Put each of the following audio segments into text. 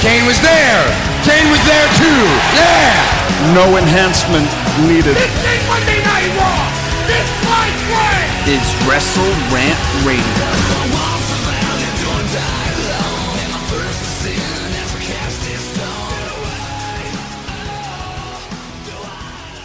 Kane was there. Kane was there too. Yeah. No enhancement needed. This ain't Monday Night Raw. This fight way is Wrestle Rant Radio.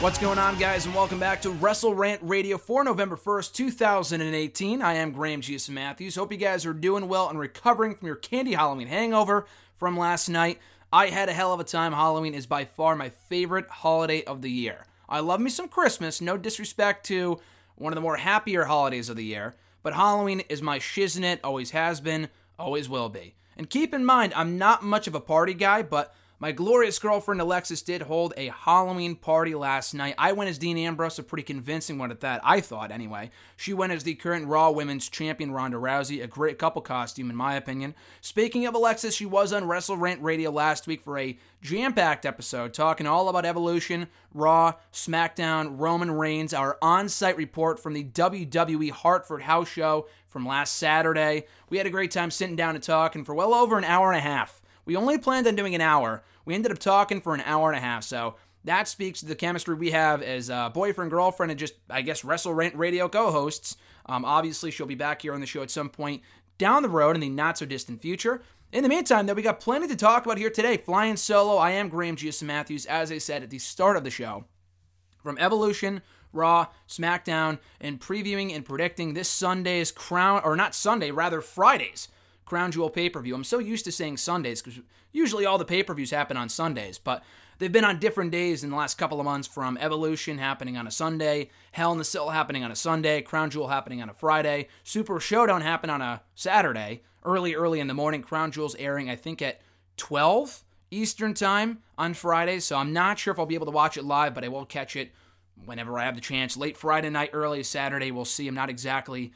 What's going on, guys, and welcome back to Wrestle Rant Radio for November 1st, 2018. I am Graham Giuseppe Matthews. Hope you guys are doing well and recovering from your candy Halloween hangover from last night. I had a hell of a time. Halloween is by far my favorite holiday of the year. I love me some Christmas, no disrespect to one of the more happier holidays of the year, but Halloween is my shiznit, always has been, always will be. And keep in mind, I'm not much of a party guy, but my glorious girlfriend Alexis did hold a Halloween party last night. I went as Dean Ambrose, a pretty convincing one at that, I thought anyway. She went as the current Raw Women's Champion Ronda Rousey, a great couple costume in my opinion. Speaking of Alexis, she was on Wrestle Rant Radio last week for a jam packed episode talking all about Evolution, Raw, SmackDown, Roman Reigns, our on site report from the WWE Hartford House Show from last Saturday. We had a great time sitting down and talking for well over an hour and a half. We only planned on doing an hour. We ended up talking for an hour and a half. So that speaks to the chemistry we have as uh, boyfriend, girlfriend, and just, I guess, Wrestle Radio co hosts. Um, obviously, she'll be back here on the show at some point down the road in the not so distant future. In the meantime, though, we got plenty to talk about here today. Flying solo, I am Graham Giuseppe Matthews, as I said at the start of the show. From Evolution, Raw, SmackDown, and previewing and predicting this Sunday's Crown, or not Sunday, rather Friday's Crown Jewel pay per view. I'm so used to saying Sundays because usually all the pay per views happen on Sundays, but they've been on different days in the last couple of months from Evolution happening on a Sunday, Hell in the Cell happening on a Sunday, Crown Jewel happening on a Friday, Super Showdown happened on a Saturday, early, early in the morning. Crown Jewel's airing, I think, at 12 Eastern Time on Friday, so I'm not sure if I'll be able to watch it live, but I will catch it whenever I have the chance. Late Friday night, early Saturday, we'll see. I'm not exactly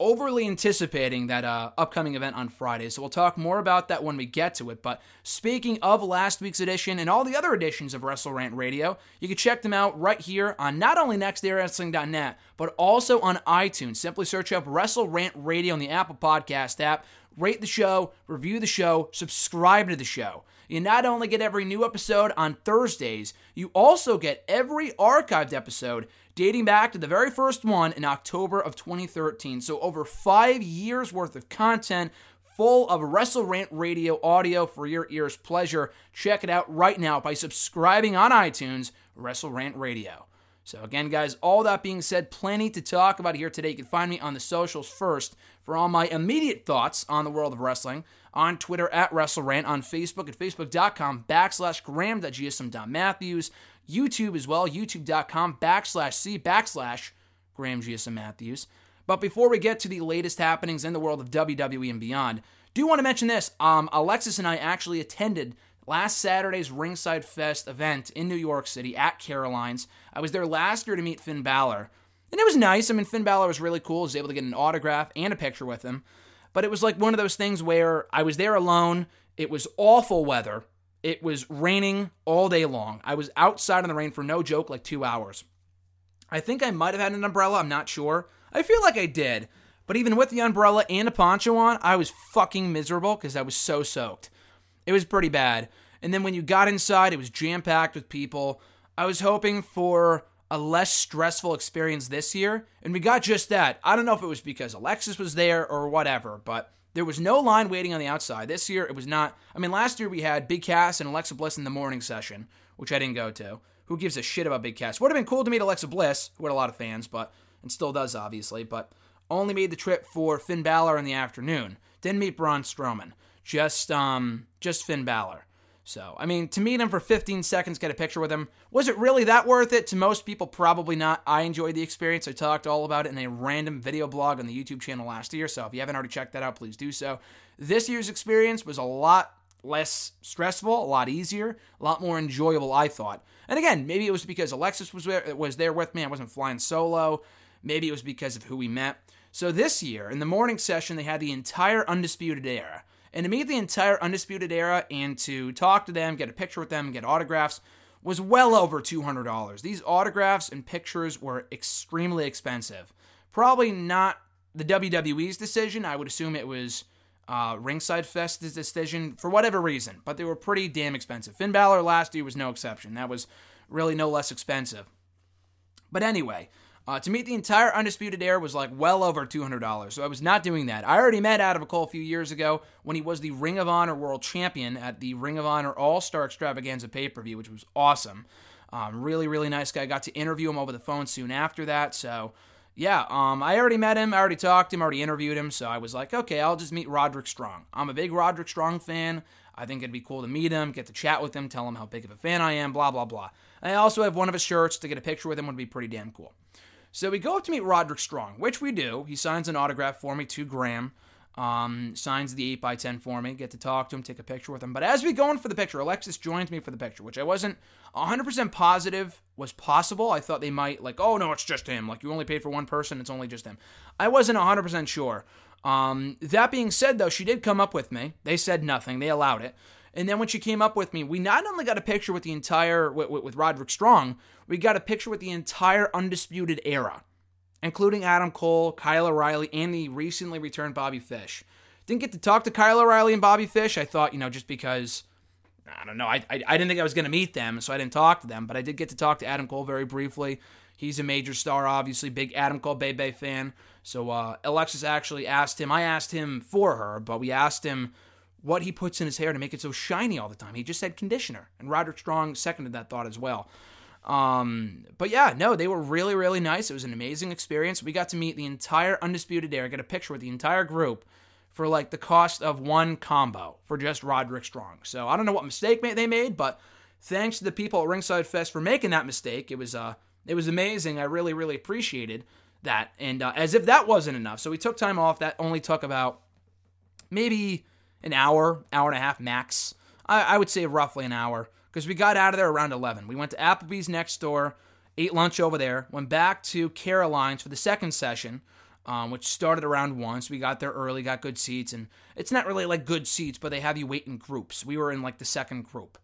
overly anticipating that uh, upcoming event on Friday. So we'll talk more about that when we get to it. But speaking of last week's edition and all the other editions of Wrestle Rant Radio, you can check them out right here on not only nextdaywrestling.net, but also on iTunes. Simply search up Wrestle Rant Radio on the Apple Podcast app. Rate the show, review the show, subscribe to the show. You not only get every new episode on Thursdays, you also get every archived episode dating back to the very first one in October of 2013. So, over five years worth of content full of Wrestle Rant Radio audio for your ears' pleasure. Check it out right now by subscribing on iTunes, Wrestle Rant Radio. So, again, guys, all that being said, plenty to talk about here today. You can find me on the socials first for all my immediate thoughts on the world of wrestling. On Twitter at WrestleRant, on Facebook at facebook.com backslash graham.gsm.matthews, YouTube as well, youtube.com backslash C backslash Graham GSM Matthews. But before we get to the latest happenings in the world of WWE and beyond, do want to mention this. Um, Alexis and I actually attended last Saturday's Ringside Fest event in New York City at Caroline's. I was there last year to meet Finn Balor. And it was nice. I mean, Finn Balor was really cool. I was able to get an autograph and a picture with him. But it was like one of those things where I was there alone. It was awful weather. It was raining all day long. I was outside in the rain for no joke, like two hours. I think I might have had an umbrella. I'm not sure. I feel like I did. But even with the umbrella and a poncho on, I was fucking miserable because I was so soaked. It was pretty bad. And then when you got inside, it was jam packed with people. I was hoping for a less stressful experience this year, and we got just that. I don't know if it was because Alexis was there or whatever, but there was no line waiting on the outside. This year, it was not. I mean, last year we had Big Cass and Alexa Bliss in the morning session, which I didn't go to. Who gives a shit about Big Cass? Would have been cool to meet Alexa Bliss, who had a lot of fans, but and still does obviously, but only made the trip for Finn Balor in the afternoon. Didn't meet Braun Strowman. Just um, just Finn Balor. So, I mean, to meet him for 15 seconds, get a picture with him, was it really that worth it? To most people, probably not. I enjoyed the experience. I talked all about it in a random video blog on the YouTube channel last year. So, if you haven't already checked that out, please do so. This year's experience was a lot less stressful, a lot easier, a lot more enjoyable, I thought. And again, maybe it was because Alexis was there, was there with me. I wasn't flying solo. Maybe it was because of who we met. So this year, in the morning session, they had the entire Undisputed Era. And to meet the entire Undisputed Era and to talk to them, get a picture with them, get autographs, was well over $200. These autographs and pictures were extremely expensive. Probably not the WWE's decision. I would assume it was uh, Ringside Fest's decision for whatever reason, but they were pretty damn expensive. Finn Balor last year was no exception. That was really no less expensive. But anyway, uh, to meet the entire Undisputed Era was like well over $200, so I was not doing that. I already met Adam Cole a few years ago when he was the Ring of Honor World Champion at the Ring of Honor All Star Extravaganza pay per view, which was awesome. Um, really, really nice guy. Got to interview him over the phone soon after that, so yeah, um, I already met him, I already talked to him, already interviewed him, so I was like, okay, I'll just meet Roderick Strong. I'm a big Roderick Strong fan. I think it'd be cool to meet him, get to chat with him, tell him how big of a fan I am, blah, blah, blah. I also have one of his shirts to get a picture with him would be pretty damn cool. So we go up to meet Roderick Strong, which we do. He signs an autograph for me to Graham, um, signs the 8x10 for me, get to talk to him, take a picture with him. But as we go in for the picture, Alexis joins me for the picture, which I wasn't 100% positive was possible. I thought they might, like, oh no, it's just him. Like, you only paid for one person, it's only just him. I wasn't 100% sure. Um, that being said, though, she did come up with me. They said nothing, they allowed it. And then when she came up with me, we not only got a picture with the entire, with, with, with Roderick Strong, we got a picture with the entire Undisputed Era, including Adam Cole, Kyle O'Reilly, and the recently returned Bobby Fish. Didn't get to talk to Kyle O'Reilly and Bobby Fish. I thought, you know, just because, I don't know, I, I, I didn't think I was going to meet them, so I didn't talk to them. But I did get to talk to Adam Cole very briefly. He's a major star, obviously, big Adam Cole Bebe fan. So uh, Alexis actually asked him, I asked him for her, but we asked him what he puts in his hair to make it so shiny all the time. He just said conditioner, and Roderick Strong seconded that thought as well. Um, but yeah, no, they were really, really nice. It was an amazing experience. We got to meet the entire Undisputed Era, get a picture with the entire group for like the cost of one combo for just Roderick Strong. So I don't know what mistake they made, but thanks to the people at Ringside Fest for making that mistake. It was uh, it was amazing. I really, really appreciated that. And uh, as if that wasn't enough, so we took time off. That only took about maybe an hour, hour and a half max. I, I would say roughly an hour because we got out of there around 11. We went to Applebee's next door, ate lunch over there, went back to Caroline's for the second session, um, which started around 1. So we got there early, got good seats. And it's not really like good seats, but they have you wait in groups. We were in like the second group,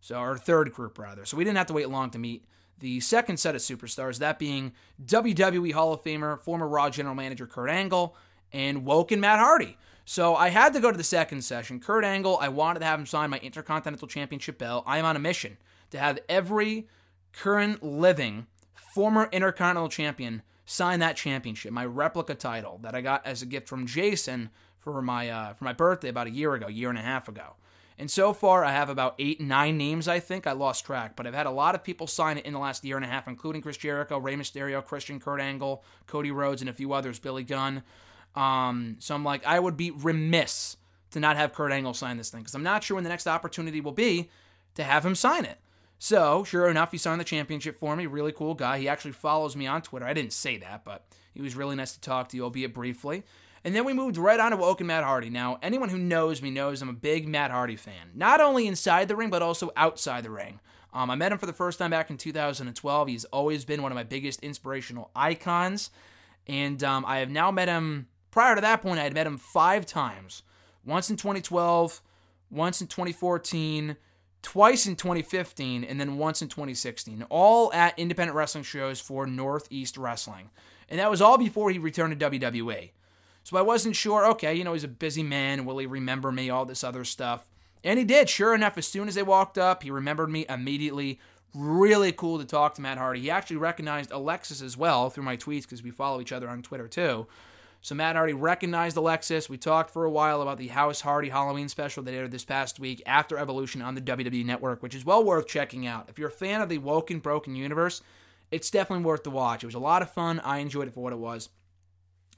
so or third group rather. So we didn't have to wait long to meet the second set of superstars, that being WWE Hall of Famer, former Raw General Manager Kurt Angle, and Woken Matt Hardy. So I had to go to the second session. Kurt Angle, I wanted to have him sign my Intercontinental Championship belt. I am on a mission to have every current living former Intercontinental Champion sign that championship, my replica title that I got as a gift from Jason for my uh, for my birthday about a year ago, year and a half ago. And so far, I have about eight, nine names, I think. I lost track, but I've had a lot of people sign it in the last year and a half, including Chris Jericho, Rey Mysterio, Christian, Kurt Angle, Cody Rhodes, and a few others, Billy Gunn. Um, so I'm like, I would be remiss to not have Kurt Angle sign this thing because I'm not sure when the next opportunity will be to have him sign it. So, sure enough, he signed the championship for me. Really cool guy. He actually follows me on Twitter. I didn't say that, but he was really nice to talk to, you, albeit briefly. And then we moved right on to Woken Matt Hardy. Now, anyone who knows me knows I'm a big Matt Hardy fan. Not only inside the ring, but also outside the ring. Um, I met him for the first time back in 2012. He's always been one of my biggest inspirational icons. And um, I have now met him Prior to that point, I had met him five times once in 2012, once in 2014, twice in 2015, and then once in 2016, all at independent wrestling shows for Northeast Wrestling. And that was all before he returned to WWE. So I wasn't sure, okay, you know, he's a busy man. Will he remember me? All this other stuff. And he did. Sure enough, as soon as they walked up, he remembered me immediately. Really cool to talk to Matt Hardy. He actually recognized Alexis as well through my tweets because we follow each other on Twitter too. So Matt already recognized Alexis. We talked for a while about the House Hardy Halloween special that aired this past week after Evolution on the WWE Network, which is well worth checking out. If you're a fan of the Woken Broken universe, it's definitely worth the watch. It was a lot of fun. I enjoyed it for what it was,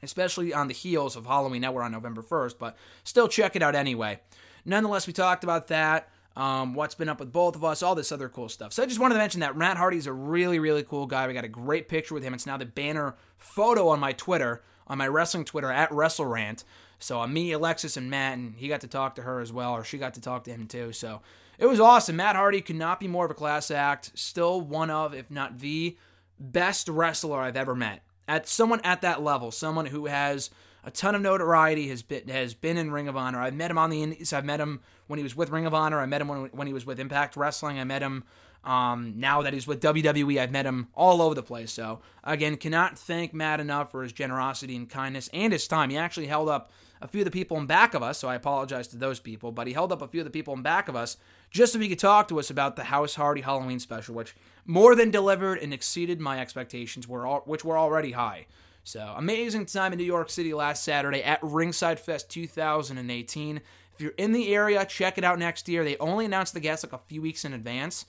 especially on the heels of Halloween Network on November 1st, but still check it out anyway. Nonetheless, we talked about that. Um, what's been up with both of us, all this other cool stuff. So I just wanted to mention that Matt Hardy's a really, really cool guy. We got a great picture with him. It's now the banner photo on my Twitter on my wrestling Twitter at WrestleRant. So uh, me, Alexis, and Matt, and he got to talk to her as well, or she got to talk to him too. So it was awesome. Matt Hardy could not be more of a class act. Still one of, if not the best wrestler I've ever met. At someone at that level, someone who has a ton of notoriety, has been has been in Ring of Honor. I've met him on the Indies. I've met him when he was with Ring of Honor. I met him when, when he was with Impact Wrestling. I met him um, now that he's with WWE. I've met him all over the place. So again, cannot thank Matt enough for his generosity and kindness and his time. He actually held up a few of the people in back of us, so I apologize to those people, but he held up a few of the people in back of us just so he could talk to us about the House Hardy Halloween special, which more than delivered and exceeded my expectations, were all, which were already high. So amazing time in New York City last Saturday at Ringside Fest 2018. If you're in the area, check it out next year. They only announced the guests like a few weeks in advance.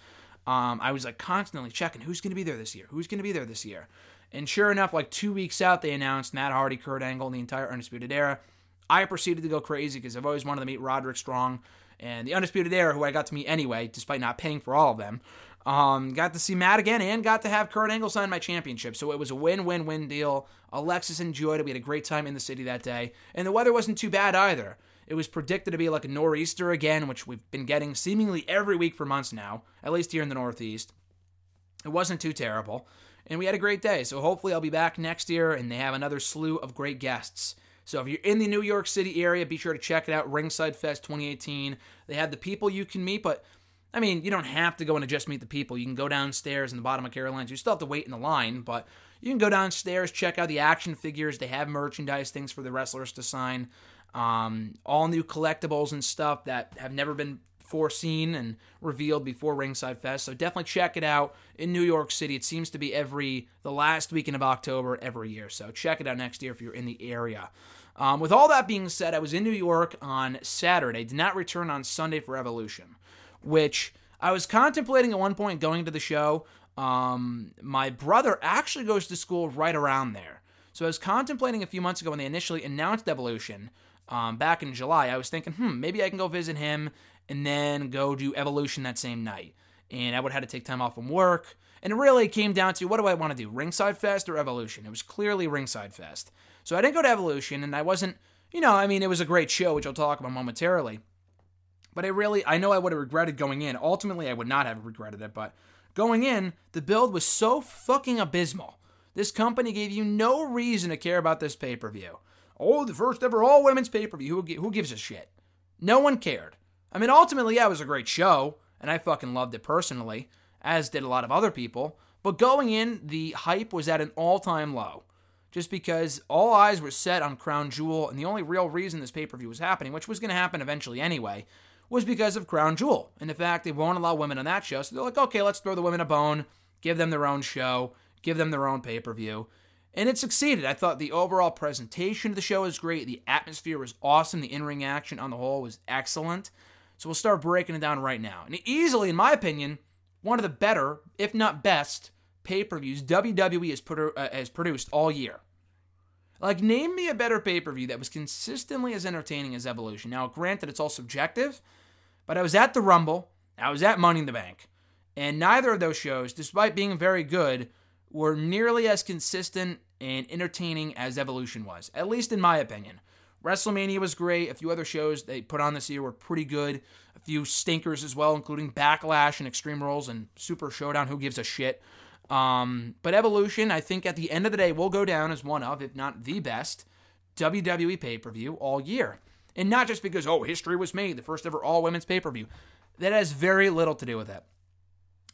Um, I was like constantly checking who's going to be there this year, who's going to be there this year. And sure enough, like two weeks out, they announced Matt Hardy, Kurt Angle, and the entire Undisputed Era. I proceeded to go crazy because I've always wanted to meet Roderick Strong and the Undisputed Era, who I got to meet anyway, despite not paying for all of them. Um, got to see Matt again and got to have Kurt Angle sign my championship. So it was a win win win deal. Alexis enjoyed it. We had a great time in the city that day. And the weather wasn't too bad either. It was predicted to be like a nor'easter again, which we've been getting seemingly every week for months now, at least here in the Northeast. It wasn't too terrible. And we had a great day. So hopefully I'll be back next year and they have another slew of great guests. So if you're in the New York City area, be sure to check it out. Ringside Fest 2018. They have the people you can meet, but I mean, you don't have to go and just meet the people. You can go downstairs in the bottom of Caroline's. You still have to wait in the line, but you can go downstairs, check out the action figures. They have merchandise, things for the wrestlers to sign, um, all new collectibles and stuff that have never been foreseen and revealed before Ringside Fest. So definitely check it out in New York City. It seems to be every the last weekend of October every year. So check it out next year if you're in the area. Um, with all that being said, I was in New York on Saturday, did not return on Sunday for Evolution, which I was contemplating at one point going to the show. Um, my brother actually goes to school right around there. So I was contemplating a few months ago when they initially announced Evolution um, back in July. I was thinking, hmm, maybe I can go visit him and then go do Evolution that same night. And I would have had to take time off from work. And it really came down to what do I want to do, Ringside Fest or Evolution? It was clearly Ringside Fest. So I didn't go to Evolution, and I wasn't, you know, I mean, it was a great show, which I'll talk about momentarily. But I really, I know I would have regretted going in. Ultimately, I would not have regretted it, but going in, the build was so fucking abysmal. This company gave you no reason to care about this pay per view. Oh, the first ever all women's pay per view. Who, who gives a shit? No one cared. I mean, ultimately, yeah, it was a great show, and I fucking loved it personally, as did a lot of other people. But going in, the hype was at an all time low just because all eyes were set on Crown Jewel, and the only real reason this pay per view was happening, which was going to happen eventually anyway, was because of Crown Jewel. And the fact they won't allow women on that show, so they're like, okay, let's throw the women a bone, give them their own show, give them their own pay per view. And it succeeded. I thought the overall presentation of the show was great. The atmosphere was awesome. The in ring action on the whole was excellent. So we'll start breaking it down right now. And easily, in my opinion, one of the better, if not best, pay per views WWE has, put, uh, has produced all year. Like, name me a better pay per view that was consistently as entertaining as Evolution. Now, granted, it's all subjective, but I was at the Rumble, I was at Money in the Bank, and neither of those shows, despite being very good, were nearly as consistent and entertaining as Evolution was, at least in my opinion. WrestleMania was great. A few other shows they put on this year were pretty good. A few stinkers as well, including Backlash and Extreme Rules and Super Showdown. Who gives a shit? Um, but Evolution, I think at the end of the day, will go down as one of, if not the best, WWE pay per view all year. And not just because, oh, history was made, the first ever all women's pay per view. That has very little to do with it.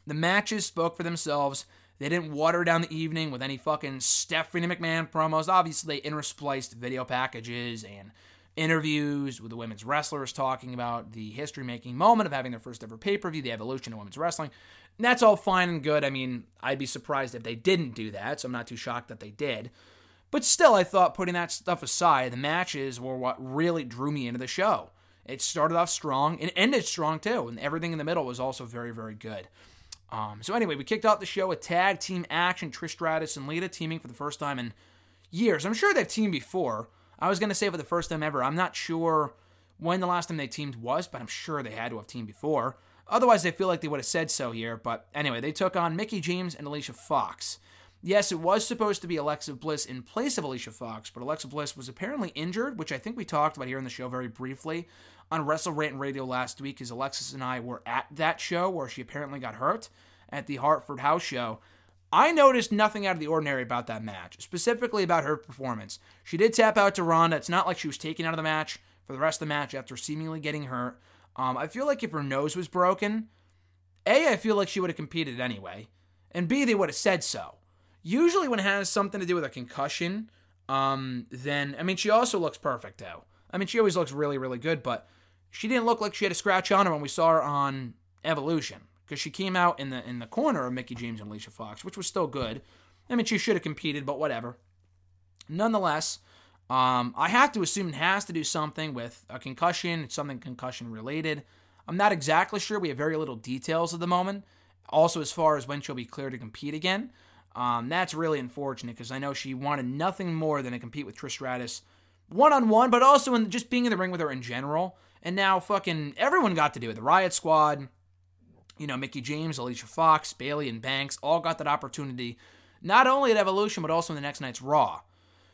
The matches spoke for themselves. They didn't water down the evening with any fucking Stephanie McMahon promos. Obviously, they interspliced video packages and interviews with the women's wrestlers talking about the history making moment of having their first ever pay per view, the evolution of women's wrestling. And that's all fine and good. I mean, I'd be surprised if they didn't do that, so I'm not too shocked that they did. But still, I thought putting that stuff aside, the matches were what really drew me into the show. It started off strong and ended strong too, and everything in the middle was also very, very good. Um, so anyway, we kicked off the show with tag team action. Trish Stratus and Lita teaming for the first time in years. I'm sure they've teamed before. I was gonna say for the first time ever. I'm not sure when the last time they teamed was, but I'm sure they had to have teamed before. Otherwise, they feel like they would have said so here. But anyway, they took on Mickie James and Alicia Fox. Yes, it was supposed to be Alexa Bliss in place of Alicia Fox, but Alexa Bliss was apparently injured, which I think we talked about here in the show very briefly on Wrestle Rant Radio last week, as Alexis and I were at that show where she apparently got hurt at the Hartford House show. I noticed nothing out of the ordinary about that match, specifically about her performance. She did tap out to Ronda. It's not like she was taken out of the match for the rest of the match after seemingly getting hurt. Um, I feel like if her nose was broken, A, I feel like she would have competed anyway, and B, they would have said so. Usually, when it has something to do with a concussion, um, then I mean, she also looks perfect though. I mean, she always looks really, really good, but she didn't look like she had a scratch on her when we saw her on Evolution because she came out in the in the corner of Mickie James and Alicia Fox, which was still good. I mean, she should have competed, but whatever. Nonetheless, um, I have to assume it has to do something with a concussion, something concussion related. I'm not exactly sure. We have very little details at the moment. Also, as far as when she'll be clear to compete again. Um, that's really unfortunate because I know she wanted nothing more than to compete with Trish Stratus one on one, but also in just being in the ring with her in general. And now fucking everyone got to do it. The Riot Squad, you know, Mickie James, Alicia Fox, Bayley, and Banks all got that opportunity, not only at Evolution, but also in the next night's Raw.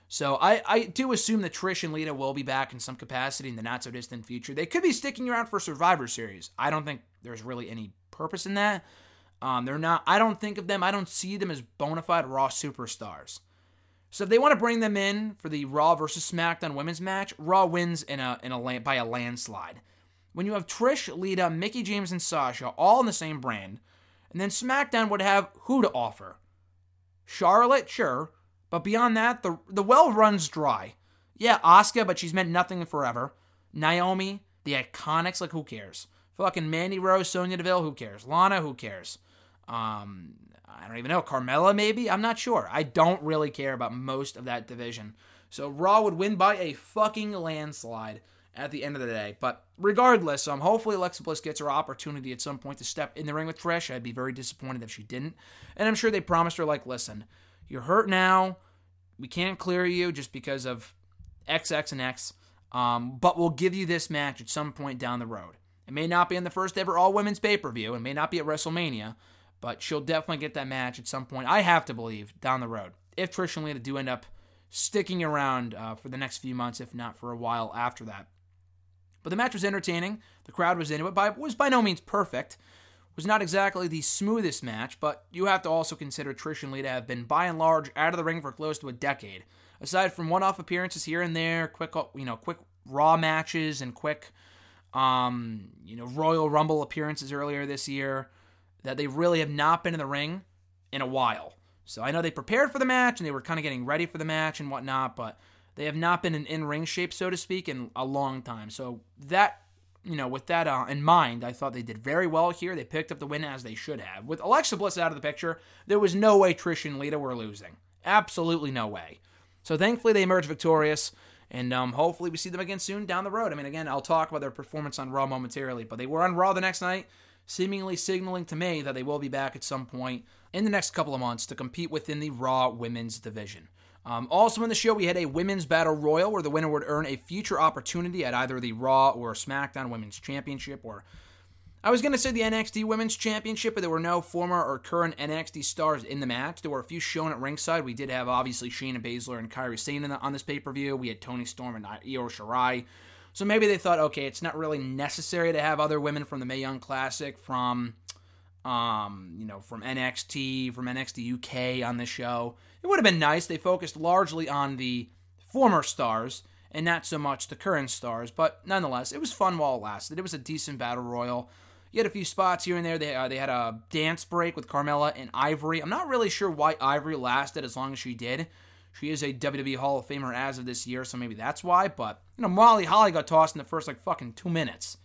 So I, I do assume that Trish and Lita will be back in some capacity in the not so distant future. They could be sticking around for Survivor Series. I don't think there's really any purpose in that. Um, they're not. I don't think of them. I don't see them as bona fide Raw superstars. So if they want to bring them in for the Raw versus SmackDown Women's match, Raw wins in a in a by a landslide. When you have Trish, Lita, Mickie James, and Sasha all in the same brand, and then SmackDown would have who to offer? Charlotte, sure, but beyond that, the the well runs dry. Yeah, Asuka, but she's meant nothing forever. Naomi, the Iconics, like who cares? Fucking Mandy Rose, Sonya Deville, who cares? Lana, who cares? Um, I don't even know. Carmella, maybe? I'm not sure. I don't really care about most of that division. So Raw would win by a fucking landslide at the end of the day. But regardless, um, hopefully Alexa Bliss gets her opportunity at some point to step in the ring with Trish. I'd be very disappointed if she didn't. And I'm sure they promised her, like, listen, you're hurt now. We can't clear you just because of X, X, and X. Um, but we'll give you this match at some point down the road. It may not be in the first ever all women's pay per view. It may not be at WrestleMania but she'll definitely get that match at some point. I have to believe down the road if Trish and Lita do end up sticking around uh, for the next few months, if not for a while after that. But the match was entertaining. The crowd was into it. By was by no means perfect. Was not exactly the smoothest match, but you have to also consider Trish and Lita have been by and large out of the ring for close to a decade. Aside from one-off appearances here and there, quick you know quick Raw matches and quick um, you know Royal Rumble appearances earlier this year that they really have not been in the ring in a while. So I know they prepared for the match and they were kind of getting ready for the match and whatnot, but they have not been in in ring shape, so to speak, in a long time. So that, you know, with that uh, in mind, I thought they did very well here. They picked up the win as they should have. With Alexa Bliss out of the picture, there was no way Trish and Lita were losing. Absolutely no way. So thankfully they emerged victorious. And um, hopefully we see them again soon down the road. I mean, again, I'll talk about their performance on Raw momentarily, but they were on Raw the next night seemingly signaling to me that they will be back at some point in the next couple of months to compete within the Raw Women's Division. Um, also in the show, we had a Women's Battle Royal where the winner would earn a future opportunity at either the Raw or SmackDown Women's Championship, or I was going to say the NXT Women's Championship, but there were no former or current NXT stars in the match. There were a few shown at ringside. We did have obviously Shayna Baszler and Kairi Sane on this pay per view. We had Toni Storm and Io Shirai. So maybe they thought, okay, it's not really necessary to have other women from the Mae Young Classic, from um, you know, from NXT, from NXT UK on the show. It would have been nice. They focused largely on the former stars and not so much the current stars, but nonetheless, it was fun while it lasted. It was a decent battle royal. You had a few spots here and there. They uh, they had a dance break with Carmella and Ivory. I'm not really sure why Ivory lasted as long as she did. She is a WWE Hall of Famer as of this year, so maybe that's why. But, you know, Molly Holly got tossed in the first, like, fucking two minutes.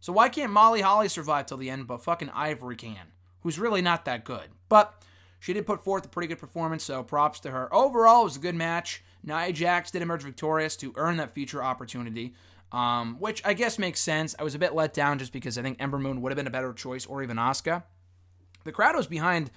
So why can't Molly Holly survive till the end, but fucking Ivory can, who's really not that good? But she did put forth a pretty good performance, so props to her. Overall, it was a good match. Nia Jax did emerge victorious to earn that future opportunity, um, which I guess makes sense. I was a bit let down just because I think Ember Moon would have been a better choice, or even Asuka. The crowd was behind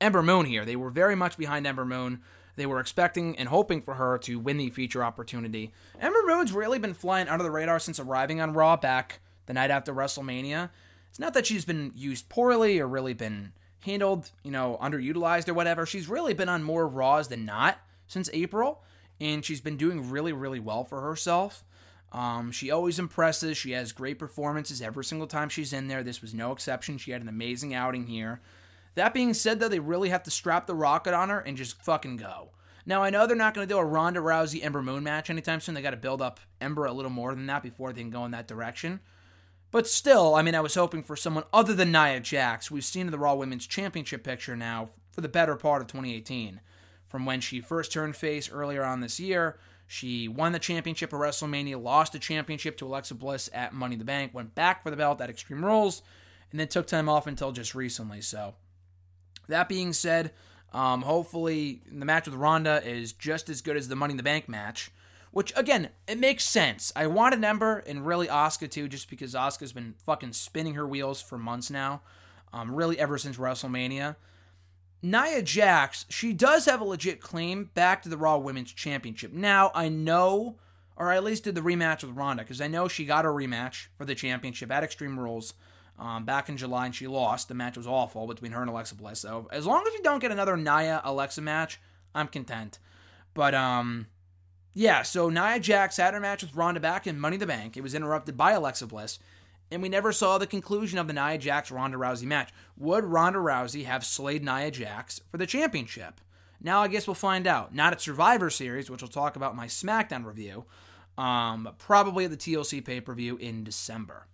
Ember Moon here. They were very much behind Ember Moon. They were expecting and hoping for her to win the feature opportunity. Ember Moon's really been flying under the radar since arriving on Raw back the night after WrestleMania. It's not that she's been used poorly or really been handled, you know, underutilized or whatever. She's really been on more Raws than not since April, and she's been doing really, really well for herself. Um, she always impresses. She has great performances every single time she's in there. This was no exception. She had an amazing outing here. That being said, though, they really have to strap the rocket on her and just fucking go. Now, I know they're not going to do a Ronda Rousey Ember Moon match anytime soon. They got to build up Ember a little more than that before they can go in that direction. But still, I mean, I was hoping for someone other than Nia Jax. We've seen the Raw Women's Championship picture now for the better part of 2018. From when she first turned face earlier on this year, she won the championship at WrestleMania, lost the championship to Alexa Bliss at Money in the Bank, went back for the belt at Extreme Rules, and then took time off until just recently. So, that being said, um, hopefully the match with Ronda is just as good as the Money in the Bank match. Which again, it makes sense. I wanted Ember and really Asuka too, just because Asuka's been fucking spinning her wheels for months now. Um, really ever since WrestleMania. Nia Jax, she does have a legit claim back to the Raw Women's Championship. Now, I know, or at least did the rematch with Ronda, because I know she got a rematch for the championship at Extreme Rules um, back in July, and she lost. The match was awful between her and Alexa Bliss. So as long as we don't get another Nia Alexa match, I'm content. But um, yeah. So Nia Jax had her match with Ronda back in Money in the Bank. It was interrupted by Alexa Bliss, and we never saw the conclusion of the Nia Jax Ronda Rousey match. Would Ronda Rousey have slayed Nia Jax for the championship? Now I guess we'll find out. Not at Survivor Series, which we'll talk about my SmackDown review. Um, probably at the TLC pay per view in December.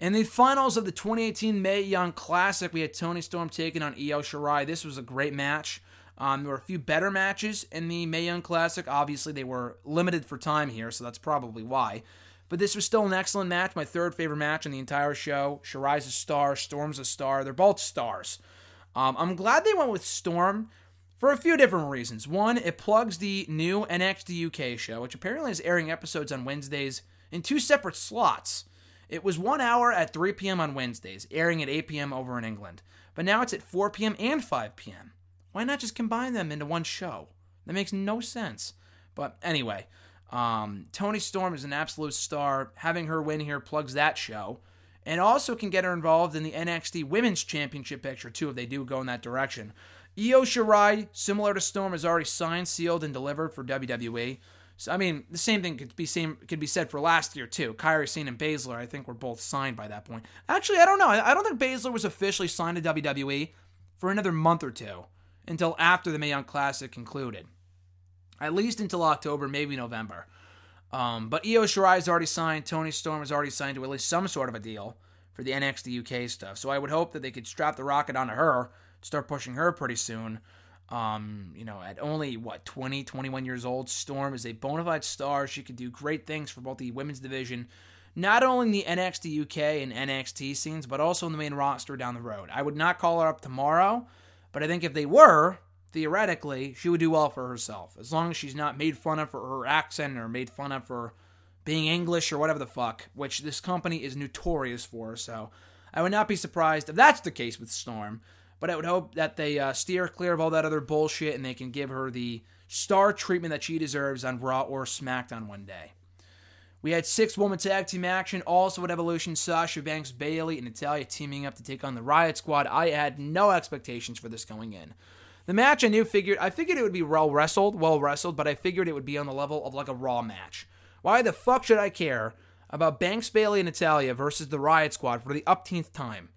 In the finals of the 2018 Mae Young Classic, we had Toni Storm taking on Io Shirai. This was a great match. Um, there were a few better matches in the Mae Young Classic. Obviously, they were limited for time here, so that's probably why. But this was still an excellent match. My third favorite match in the entire show. Shirai's a star, Storm's a star. They're both stars. Um, I'm glad they went with Storm for a few different reasons. One, it plugs the new NXT UK show, which apparently is airing episodes on Wednesdays in two separate slots. It was one hour at 3 p.m. on Wednesdays, airing at 8 p.m. over in England. But now it's at 4 p.m. and 5 p.m. Why not just combine them into one show? That makes no sense. But anyway, um, Toni Storm is an absolute star. Having her win here plugs that show. And also can get her involved in the NXT Women's Championship picture, too, if they do go in that direction. Io Shirai, similar to Storm, is already signed, sealed, and delivered for WWE. So I mean, the same thing could be same could be said for last year too. Kairi Sane and Baszler, I think, were both signed by that point. Actually, I don't know. I don't think Baszler was officially signed to WWE for another month or two until after the Mae Young Classic concluded. At least until October, maybe November. Um, but Io Shirai is already signed. Toni Storm is already signed to at least some sort of a deal for the NXT UK stuff. So I would hope that they could strap the rocket onto her, start pushing her pretty soon. Um, you know, at only what 20, 21 years old, Storm is a bona fide star. She could do great things for both the women's division, not only in the NXT UK and NXT scenes, but also in the main roster down the road. I would not call her up tomorrow, but I think if they were, theoretically, she would do well for herself. As long as she's not made fun of for her accent or made fun of for being English or whatever the fuck, which this company is notorious for. So I would not be surprised if that's the case with Storm. But I would hope that they uh, steer clear of all that other bullshit and they can give her the star treatment that she deserves on Raw or SmackDown one day. We had six woman tag team action, also at Evolution. Sasha Banks, Bayley, and Natalya teaming up to take on the Riot Squad. I had no expectations for this going in. The match I knew figured I figured it would be well wrestled, well wrestled, but I figured it would be on the level of like a Raw match. Why the fuck should I care about Banks, Bayley and Natalya versus the Riot Squad for the upteenth time?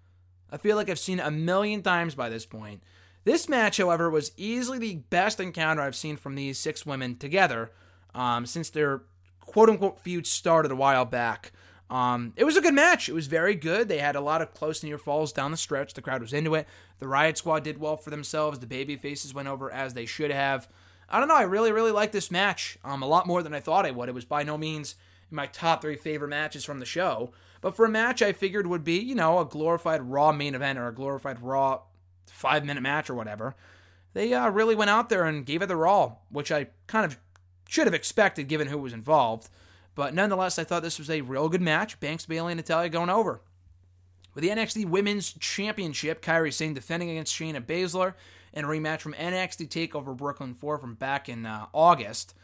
I feel like I've seen a million times by this point. This match, however, was easily the best encounter I've seen from these six women together um, since their quote unquote feud started a while back. Um, it was a good match. It was very good. They had a lot of close near falls down the stretch. The crowd was into it. The Riot Squad did well for themselves. The baby faces went over as they should have. I don't know. I really, really like this match. Um, a lot more than I thought I would. It was by no means my top three favorite matches from the show. But for a match I figured would be, you know, a glorified Raw main event or a glorified Raw five minute match or whatever, they uh, really went out there and gave it their all, which I kind of should have expected given who was involved. But nonetheless, I thought this was a real good match. Banks, Bayley, and Natalya going over. With the NXT Women's Championship, Kairi Sane defending against Shayna Baszler in a rematch from NXT TakeOver Brooklyn 4 from back in uh, August.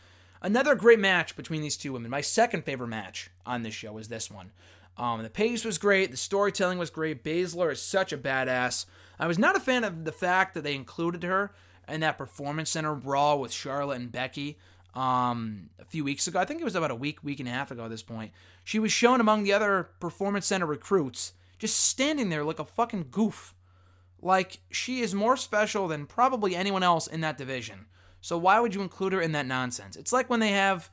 Another great match between these two women. My second favorite match on this show is this one. Um, the pace was great. The storytelling was great. Baszler is such a badass. I was not a fan of the fact that they included her in that Performance Center brawl with Charlotte and Becky um, a few weeks ago. I think it was about a week, week and a half ago at this point. She was shown among the other Performance Center recruits, just standing there like a fucking goof. Like, she is more special than probably anyone else in that division. So why would you include her in that nonsense? It's like when they have,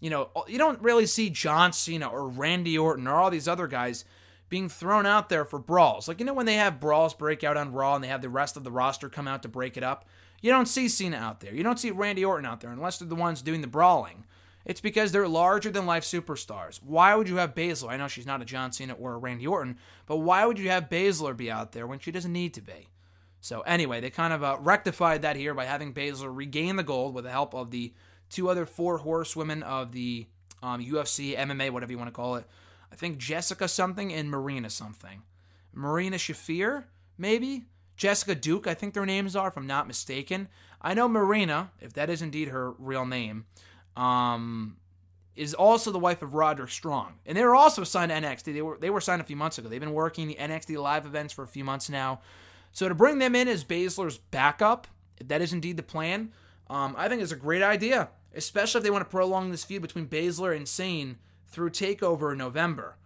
you know, you don't really see John Cena or Randy Orton or all these other guys being thrown out there for brawls. Like, you know, when they have brawls break out on Raw and they have the rest of the roster come out to break it up, you don't see Cena out there. You don't see Randy Orton out there unless they're the ones doing the brawling. It's because they're larger than life superstars. Why would you have Baszler? I know she's not a John Cena or a Randy Orton, but why would you have Baszler be out there when she doesn't need to be? So anyway, they kind of uh, rectified that here by having Baszler regain the gold with the help of the two other four horsewomen of the um, UFC, MMA, whatever you want to call it. I think Jessica something and Marina something. Marina Shafir, maybe? Jessica Duke, I think their names are, if I'm not mistaken. I know Marina, if that is indeed her real name, um, is also the wife of Roderick Strong. And they were also signed to NXT. They were they were signed a few months ago. They've been working the NXT live events for a few months now. So to bring them in as Baszler's backup, if that is indeed the plan, um, I think is a great idea, especially if they want to prolong this feud between Baszler and Sane through Takeover in November.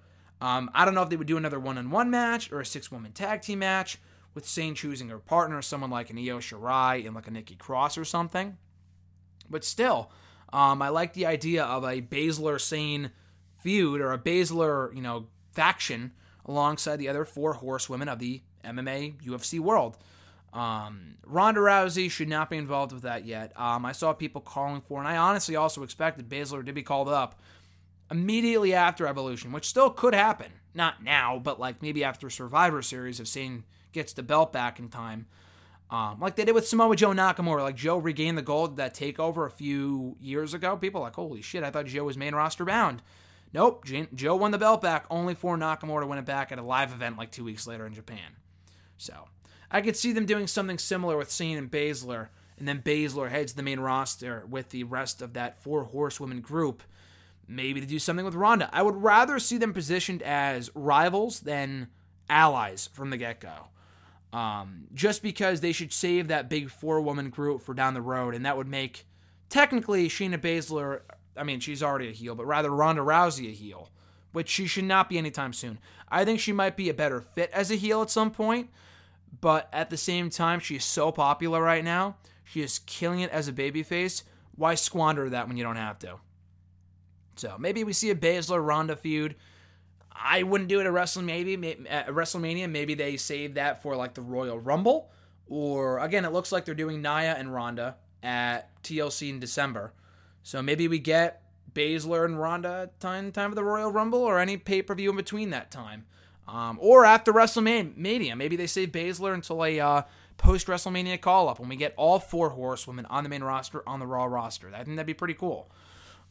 Um, I don't know if they would do another one-on-one match or a six-woman tag team match with Sane choosing her partner, someone like an Io Shirai and like a Nikki Cross or something. But still, um, I like the idea of a Baszler Sane feud or a Baszler, you know, faction alongside the other four horsewomen of the MMA UFC world. Um, Ronda Rousey should not be involved with that yet. Um, I saw people calling for, and I honestly also expected Baszler to be called up immediately after Evolution, which still could happen. Not now, but like maybe after Survivor Series if Sane gets the belt back in time. Um, like they did with Samoa Joe Nakamura. Like Joe regained the gold that takeover a few years ago. People like, holy shit, I thought Joe was main roster bound. Nope, Joe won the belt back only for Nakamura to win it back at a live event like two weeks later in Japan. So I could see them doing something similar with Sane and Baszler, and then Baszler heads the main roster with the rest of that four horsewomen group. Maybe to do something with Ronda. I would rather see them positioned as rivals than allies from the get go. Um, just because they should save that big four woman group for down the road, and that would make technically Shayna Baszler, I mean, she's already a heel, but rather Ronda Rousey a heel, which she should not be anytime soon. I think she might be a better fit as a heel at some point, but at the same time, she is so popular right now. She is killing it as a babyface. Why squander that when you don't have to? So maybe we see a Baszler Ronda feud. I wouldn't do it at WrestleMania. At WrestleMania, maybe they save that for like the Royal Rumble, or again, it looks like they're doing Nia and Ronda at TLC in December. So maybe we get Baszler and Ronda time time of the Royal Rumble, or any pay per view in between that time. Um, or after WrestleMania, maybe they save Baszler until a uh, post WrestleMania call up when we get all four horsewomen on the main roster on the Raw roster. I think that'd be pretty cool.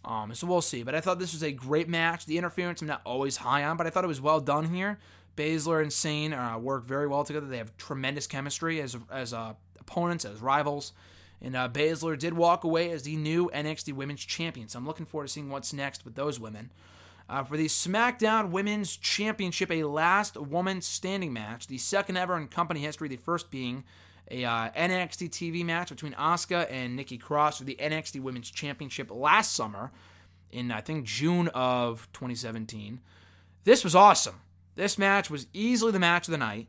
Um, so we'll see. But I thought this was a great match. The interference I'm not always high on, but I thought it was well done here. Baszler and Sane uh, work very well together. They have tremendous chemistry as as uh, opponents, as rivals. And uh, Baszler did walk away as the new NXT Women's Champion. So I'm looking forward to seeing what's next with those women. Uh, for the SmackDown Women's Championship, a last woman standing match, the second ever in company history, the first being a uh, NXT TV match between Asuka and Nikki Cross for the NXT Women's Championship last summer in, I think, June of 2017. This was awesome. This match was easily the match of the night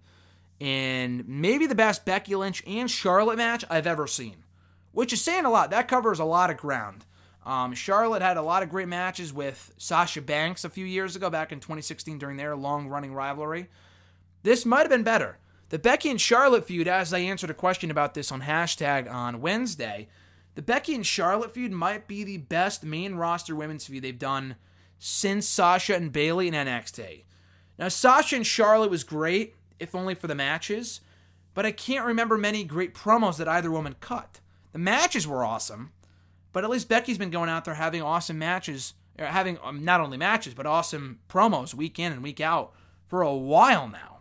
and maybe the best Becky Lynch and Charlotte match I've ever seen, which is saying a lot. That covers a lot of ground. Um, Charlotte had a lot of great matches with Sasha Banks a few years ago, back in 2016, during their long running rivalry. This might have been better. The Becky and Charlotte feud, as I answered a question about this on hashtag on Wednesday, the Becky and Charlotte feud might be the best main roster women's feud they've done since Sasha and Bayley in NXT. Now, Sasha and Charlotte was great, if only for the matches, but I can't remember many great promos that either woman cut. The matches were awesome, but at least Becky's been going out there having awesome matches, having um, not only matches, but awesome promos week in and week out for a while now.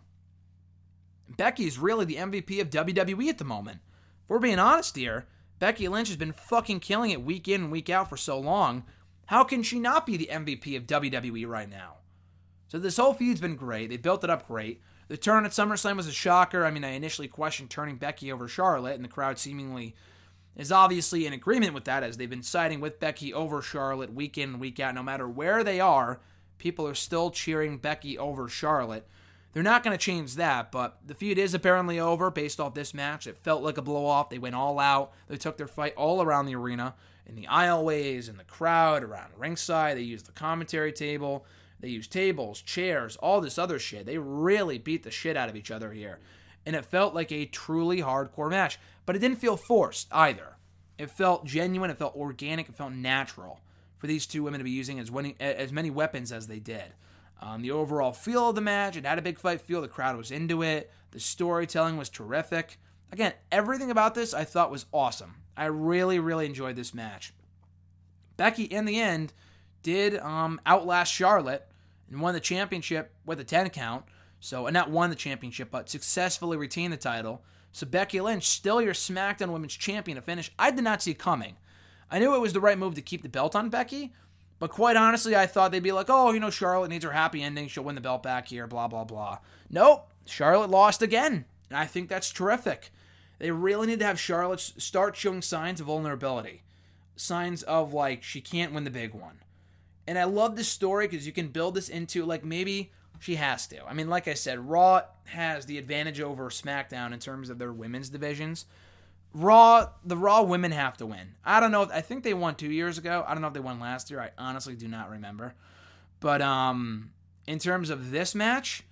Becky is really the MVP of WWE at the moment. If we're being honest here, Becky Lynch has been fucking killing it week in and week out for so long. How can she not be the MVP of WWE right now? So this whole feud's been great. They built it up great. The turn at SummerSlam was a shocker. I mean, I initially questioned turning Becky over Charlotte, and the crowd seemingly is obviously in agreement with that as they've been siding with Becky over Charlotte week in week out. No matter where they are, people are still cheering Becky over Charlotte. They're not going to change that, but the feud is apparently over based off this match. It felt like a blow off. They went all out. They took their fight all around the arena, in the aisleways, in the crowd, around ringside. They used the commentary table. They used tables, chairs, all this other shit. They really beat the shit out of each other here. And it felt like a truly hardcore match. But it didn't feel forced either. It felt genuine, it felt organic, it felt natural for these two women to be using as many, as many weapons as they did. Um, the overall feel of the match, it had a big fight feel. The crowd was into it. The storytelling was terrific. Again, everything about this I thought was awesome. I really, really enjoyed this match. Becky, in the end, did um, outlast Charlotte and won the championship with a 10 count. So, and not won the championship, but successfully retained the title. So, Becky Lynch, still your SmackDown Women's Champion, a finish I did not see coming. I knew it was the right move to keep the belt on Becky, but quite honestly, I thought they'd be like, oh, you know, Charlotte needs her happy ending. She'll win the belt back here, blah, blah, blah. Nope. Charlotte lost again. And I think that's terrific. They really need to have Charlotte start showing signs of vulnerability. Signs of, like, she can't win the big one. And I love this story because you can build this into like maybe she has to. I mean, like I said, Raw has the advantage over SmackDown in terms of their women's divisions. Raw, the Raw women have to win. I don't know. If, I think they won two years ago. I don't know if they won last year. I honestly do not remember. But um, in terms of this match,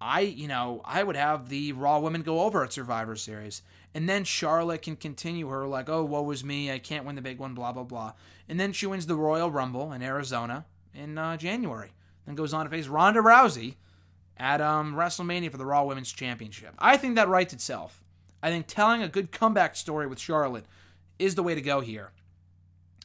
I you know I would have the Raw women go over at Survivor Series, and then Charlotte can continue her like, oh, woe was me, I can't win the big one, blah blah blah, and then she wins the Royal Rumble in Arizona in uh, January, then goes on to face Ronda Rousey at um, WrestleMania for the Raw Women's Championship. I think that writes itself. I think telling a good comeback story with Charlotte is the way to go here,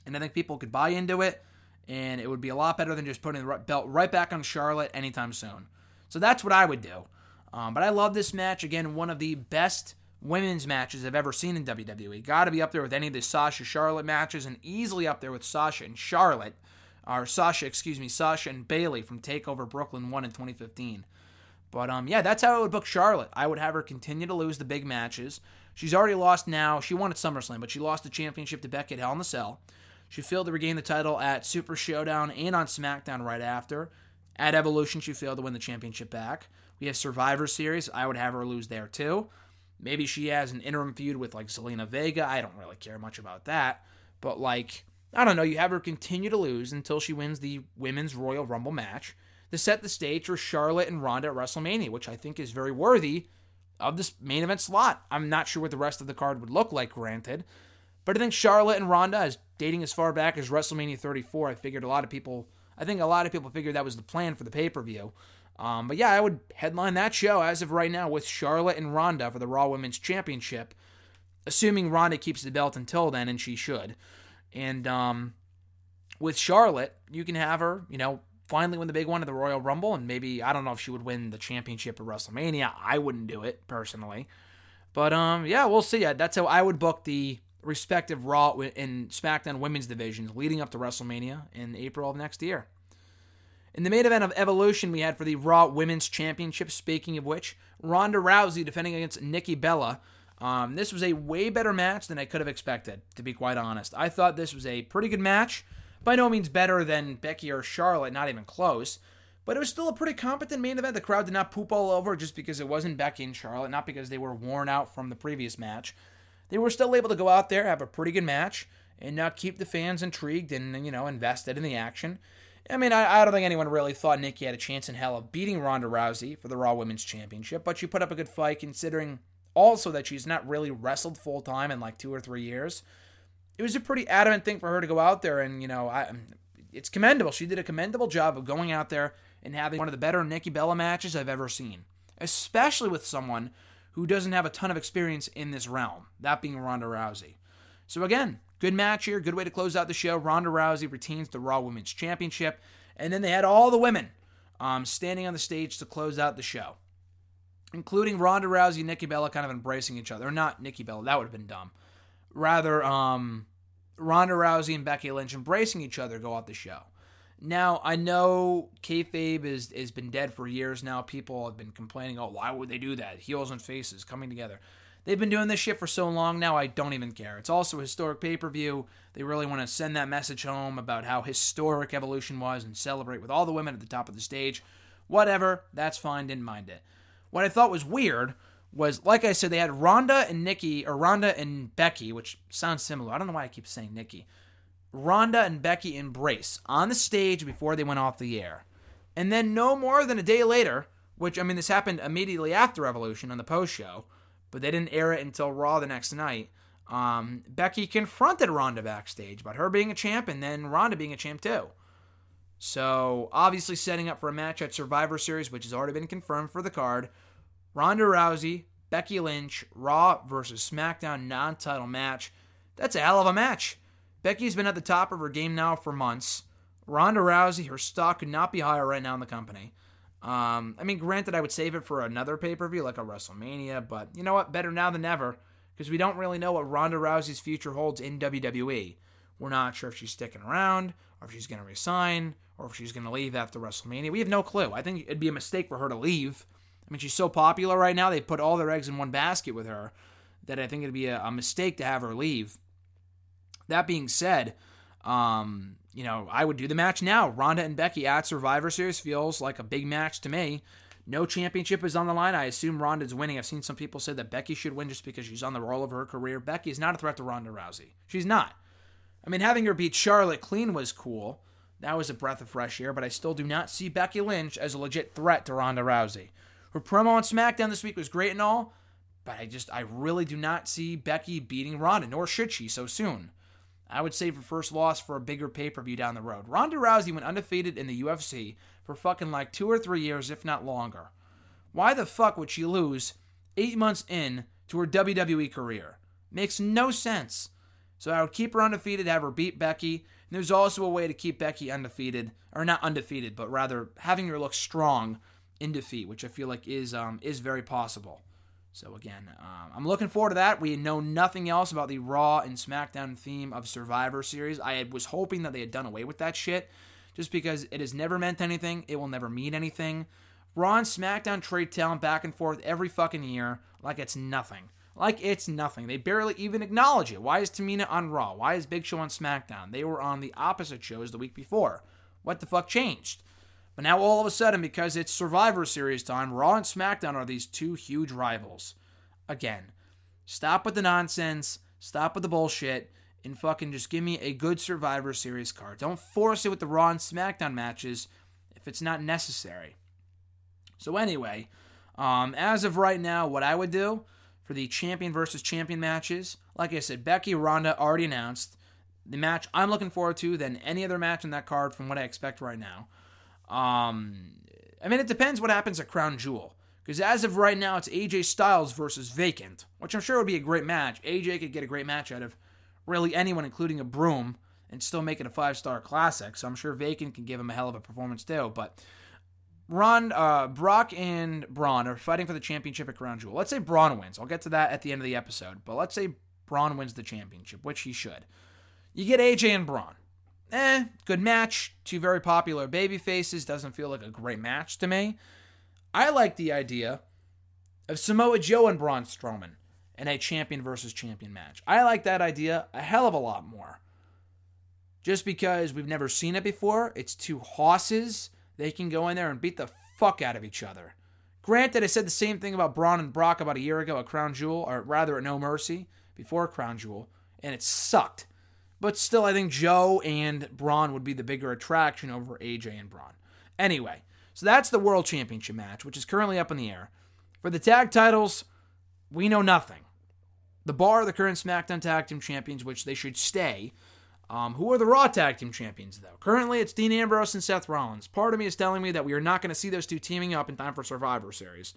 and I think people could buy into it, and it would be a lot better than just putting the belt right back on Charlotte anytime soon. So that's what I would do. Um, but I love this match. Again, one of the best women's matches I've ever seen in WWE. Got to be up there with any of the Sasha Charlotte matches, and easily up there with Sasha and Charlotte, or Sasha, excuse me, Sasha and Bayley from Takeover Brooklyn One in 2015. But um, yeah, that's how I would book Charlotte. I would have her continue to lose the big matches. She's already lost now. She won at SummerSlam, but she lost the championship to Becky at Hell in the Cell. She failed to regain the title at Super Showdown and on SmackDown right after. At Evolution, she failed to win the championship back. We have Survivor Series. I would have her lose there too. Maybe she has an interim feud with like Zelina Vega. I don't really care much about that. But like, I don't know, you have her continue to lose until she wins the Women's Royal Rumble match to set the stage for Charlotte and Ronda at WrestleMania, which I think is very worthy of this main event slot. I'm not sure what the rest of the card would look like, granted. But I think Charlotte and Ronda is dating as far back as WrestleMania 34. I figured a lot of people I think a lot of people figured that was the plan for the pay per view. Um, but yeah, I would headline that show as of right now with Charlotte and Ronda for the Raw Women's Championship, assuming Ronda keeps the belt until then, and she should. And um, with Charlotte, you can have her, you know, finally win the big one at the Royal Rumble, and maybe I don't know if she would win the championship at WrestleMania. I wouldn't do it personally, but um, yeah, we'll see. That's how I would book the respective Raw and SmackDown women's divisions leading up to WrestleMania in April of next year. In the main event of Evolution, we had for the Raw Women's Championship, speaking of which, Ronda Rousey defending against Nikki Bella. Um, this was a way better match than I could have expected, to be quite honest. I thought this was a pretty good match. By no means better than Becky or Charlotte, not even close. But it was still a pretty competent main event. The crowd did not poop all over just because it wasn't Becky and Charlotte, not because they were worn out from the previous match they were still able to go out there, have a pretty good match, and not keep the fans intrigued and, you know, invested in the action. I mean, I, I don't think anyone really thought Nikki had a chance in hell of beating Ronda Rousey for the Raw Women's Championship, but she put up a good fight considering also that she's not really wrestled full time in like two or three years. It was a pretty adamant thing for her to go out there, and, you know, I, it's commendable. She did a commendable job of going out there and having one of the better Nikki Bella matches I've ever seen, especially with someone who doesn't have a ton of experience in this realm, that being Ronda Rousey. So again, good match here, good way to close out the show. Ronda Rousey retains the Raw Women's Championship, and then they had all the women um, standing on the stage to close out the show, including Ronda Rousey and Nikki Bella kind of embracing each other. Not Nikki Bella, that would have been dumb. Rather, um, Ronda Rousey and Becky Lynch embracing each other go out the show. Now I know kayfabe is has been dead for years now. People have been complaining, "Oh, why would they do that? Heels and faces coming together." They've been doing this shit for so long now. I don't even care. It's also a historic pay per view. They really want to send that message home about how historic Evolution was and celebrate with all the women at the top of the stage. Whatever, that's fine. Didn't mind it. What I thought was weird was, like I said, they had Ronda and Nikki, or Ronda and Becky, which sounds similar. I don't know why I keep saying Nikki. Ronda and Becky embrace on the stage before they went off the air. And then no more than a day later, which I mean this happened immediately after Revolution on the post show, but they didn't air it until Raw the next night. Um, Becky confronted Ronda backstage about her being a champ and then Ronda being a champ too. So obviously setting up for a match at Survivor Series, which has already been confirmed for the card. Ronda Rousey, Becky Lynch, Raw versus SmackDown non-title match. That's a hell of a match. Becky's been at the top of her game now for months. Ronda Rousey, her stock could not be higher right now in the company. Um, I mean, granted, I would save it for another pay per view like a WrestleMania, but you know what? Better now than never because we don't really know what Ronda Rousey's future holds in WWE. We're not sure if she's sticking around, or if she's going to resign, or if she's going to leave after WrestleMania. We have no clue. I think it'd be a mistake for her to leave. I mean, she's so popular right now, they put all their eggs in one basket with her that I think it'd be a, a mistake to have her leave. That being said, um, you know, I would do the match now. Ronda and Becky at Survivor Series feels like a big match to me. No championship is on the line. I assume Ronda's winning. I've seen some people say that Becky should win just because she's on the roll of her career. Becky is not a threat to Ronda Rousey. She's not. I mean, having her beat Charlotte clean was cool. That was a breath of fresh air, but I still do not see Becky Lynch as a legit threat to Ronda Rousey. Her promo on SmackDown this week was great and all, but I just, I really do not see Becky beating Ronda, nor should she so soon. I would save her first loss for a bigger pay per view down the road. Ronda Rousey went undefeated in the UFC for fucking like two or three years, if not longer. Why the fuck would she lose eight months in to her WWE career? Makes no sense. So I would keep her undefeated, have her beat Becky. And there's also a way to keep Becky undefeated, or not undefeated, but rather having her look strong in defeat, which I feel like is um, is very possible. So again, um, I'm looking forward to that. We know nothing else about the Raw and SmackDown theme of Survivor Series. I was hoping that they had done away with that shit, just because it has never meant anything. It will never mean anything. Raw and SmackDown trade talent back and forth every fucking year like it's nothing. Like it's nothing. They barely even acknowledge it. Why is Tamina on Raw? Why is Big Show on SmackDown? They were on the opposite shows the week before. What the fuck changed? But now all of a sudden, because it's Survivor Series time, Raw and SmackDown are these two huge rivals. Again, stop with the nonsense, stop with the bullshit, and fucking just give me a good Survivor Series card. Don't force it with the Raw and SmackDown matches if it's not necessary. So anyway, um, as of right now, what I would do for the champion versus champion matches, like I said, Becky Ronda already announced the match I'm looking forward to than any other match in that card from what I expect right now. Um, I mean, it depends what happens at Crown Jewel. Because as of right now, it's AJ Styles versus Vacant, which I'm sure would be a great match. AJ could get a great match out of really anyone, including a broom, and still make it a five star classic. So I'm sure Vacant can give him a hell of a performance too. But Ron, uh, Brock and Braun are fighting for the championship at Crown Jewel. Let's say Braun wins. I'll get to that at the end of the episode. But let's say Braun wins the championship, which he should. You get AJ and Braun eh, good match. Two very popular baby faces. Doesn't feel like a great match to me. I like the idea of Samoa Joe and Braun Strowman in a champion versus champion match. I like that idea a hell of a lot more. Just because we've never seen it before, it's two hosses. They can go in there and beat the fuck out of each other. Granted, I said the same thing about Braun and Brock about a year ago at Crown Jewel, or rather at No Mercy, before Crown Jewel, and it sucked. But still, I think Joe and Braun would be the bigger attraction over AJ and Braun. Anyway, so that's the World Championship match, which is currently up in the air. For the tag titles, we know nothing. The Bar the current SmackDown Tag Team Champions, which they should stay. Um, who are the Raw Tag Team Champions, though? Currently, it's Dean Ambrose and Seth Rollins. Part of me is telling me that we are not going to see those two teaming up in time for Survivor Series.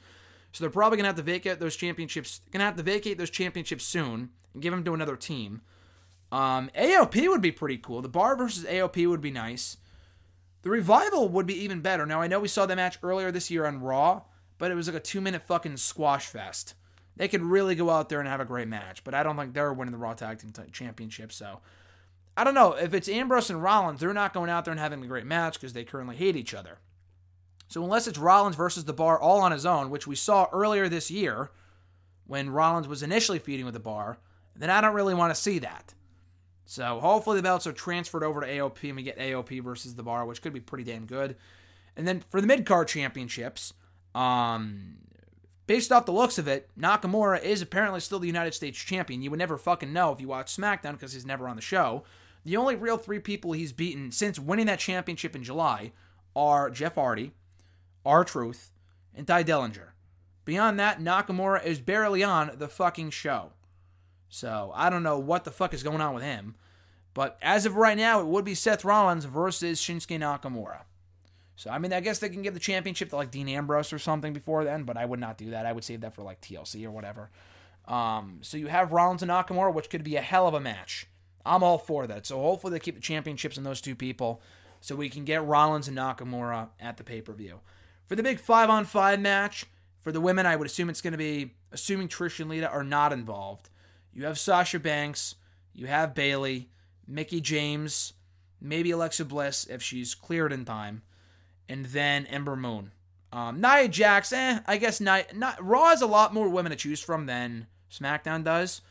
So they're probably going to have to vacate those championships. Going to have to vacate those championships soon and give them to another team. Um, AOP would be pretty cool. The Bar versus AOP would be nice. The Revival would be even better. Now, I know we saw the match earlier this year on Raw, but it was like a two minute fucking squash fest. They could really go out there and have a great match, but I don't think they're winning the Raw Tag Team Championship, so I don't know. If it's Ambrose and Rollins, they're not going out there and having a great match because they currently hate each other. So unless it's Rollins versus the bar all on his own, which we saw earlier this year when Rollins was initially feuding with the bar, then I don't really want to see that. So hopefully the belts are transferred over to AOP and we get AOP versus the bar, which could be pretty damn good. And then for the mid card championships, um, based off the looks of it, Nakamura is apparently still the United States champion. You would never fucking know if you watch SmackDown because he's never on the show. The only real three people he's beaten since winning that championship in July are Jeff Hardy, R Truth, and Tye Dillinger. Beyond that, Nakamura is barely on the fucking show. So I don't know what the fuck is going on with him. But as of right now, it would be Seth Rollins versus Shinsuke Nakamura. So I mean, I guess they can give the championship to like Dean Ambrose or something before then, but I would not do that. I would save that for like TLC or whatever. Um, so you have Rollins and Nakamura, which could be a hell of a match. I'm all for that. So hopefully they keep the championships in those two people, so we can get Rollins and Nakamura at the pay per view. For the big five on five match for the women, I would assume it's going to be assuming Trish and Lita are not involved. You have Sasha Banks, you have Bayley, Mickie James, maybe Alexa Bliss if she's cleared in time, and then Ember Moon. Um, Nia Jax, eh, I guess Nia, Raw has a lot more women to choose from than SmackDown does.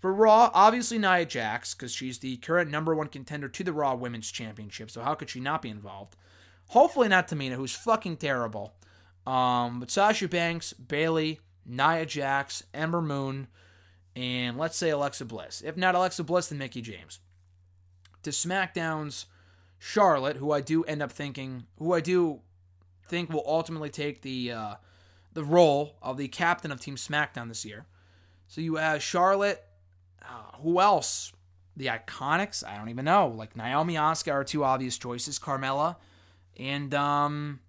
For Raw, obviously Nia Jax, because she's the current number one contender to the Raw Women's Championship, so how could she not be involved? Hopefully not Tamina, who's fucking terrible. Um, but Sasha Banks, Bayley, Nia Jax, Ember Moon, and let's say Alexa Bliss. If not Alexa Bliss, then Mickie James. To SmackDown's Charlotte, who I do end up thinking, who I do think will ultimately take the uh, the role of the captain of Team SmackDown this year. So you have Charlotte. Uh, who else? The Iconics. I don't even know. Like Naomi, Asuka are two obvious choices. Carmella, and um,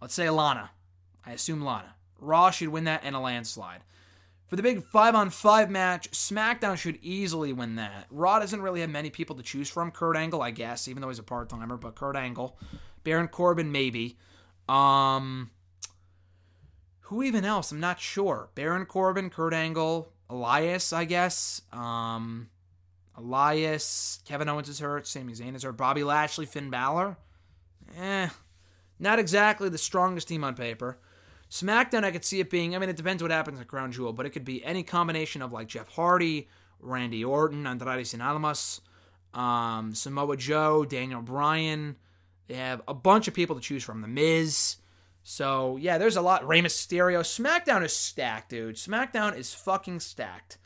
let's say Lana. I assume Lana. Raw should win that in a landslide. For the big 5 on 5 match, SmackDown should easily win that. Raw doesn't really have many people to choose from. Kurt Angle, I guess, even though he's a part timer, but Kurt Angle. Baron Corbin, maybe. Um, who even else? I'm not sure. Baron Corbin, Kurt Angle, Elias, I guess. Um, Elias, Kevin Owens is hurt, Sami Zayn is hurt, Bobby Lashley, Finn Balor. Eh, not exactly the strongest team on paper. SmackDown, I could see it being, I mean, it depends what happens at Crown Jewel, but it could be any combination of like Jeff Hardy, Randy Orton, Andrade Cien Almas, um, Samoa Joe, Daniel Bryan. They have a bunch of people to choose from. The Miz. So, yeah, there's a lot. Rey Mysterio. SmackDown is stacked, dude. SmackDown is fucking stacked.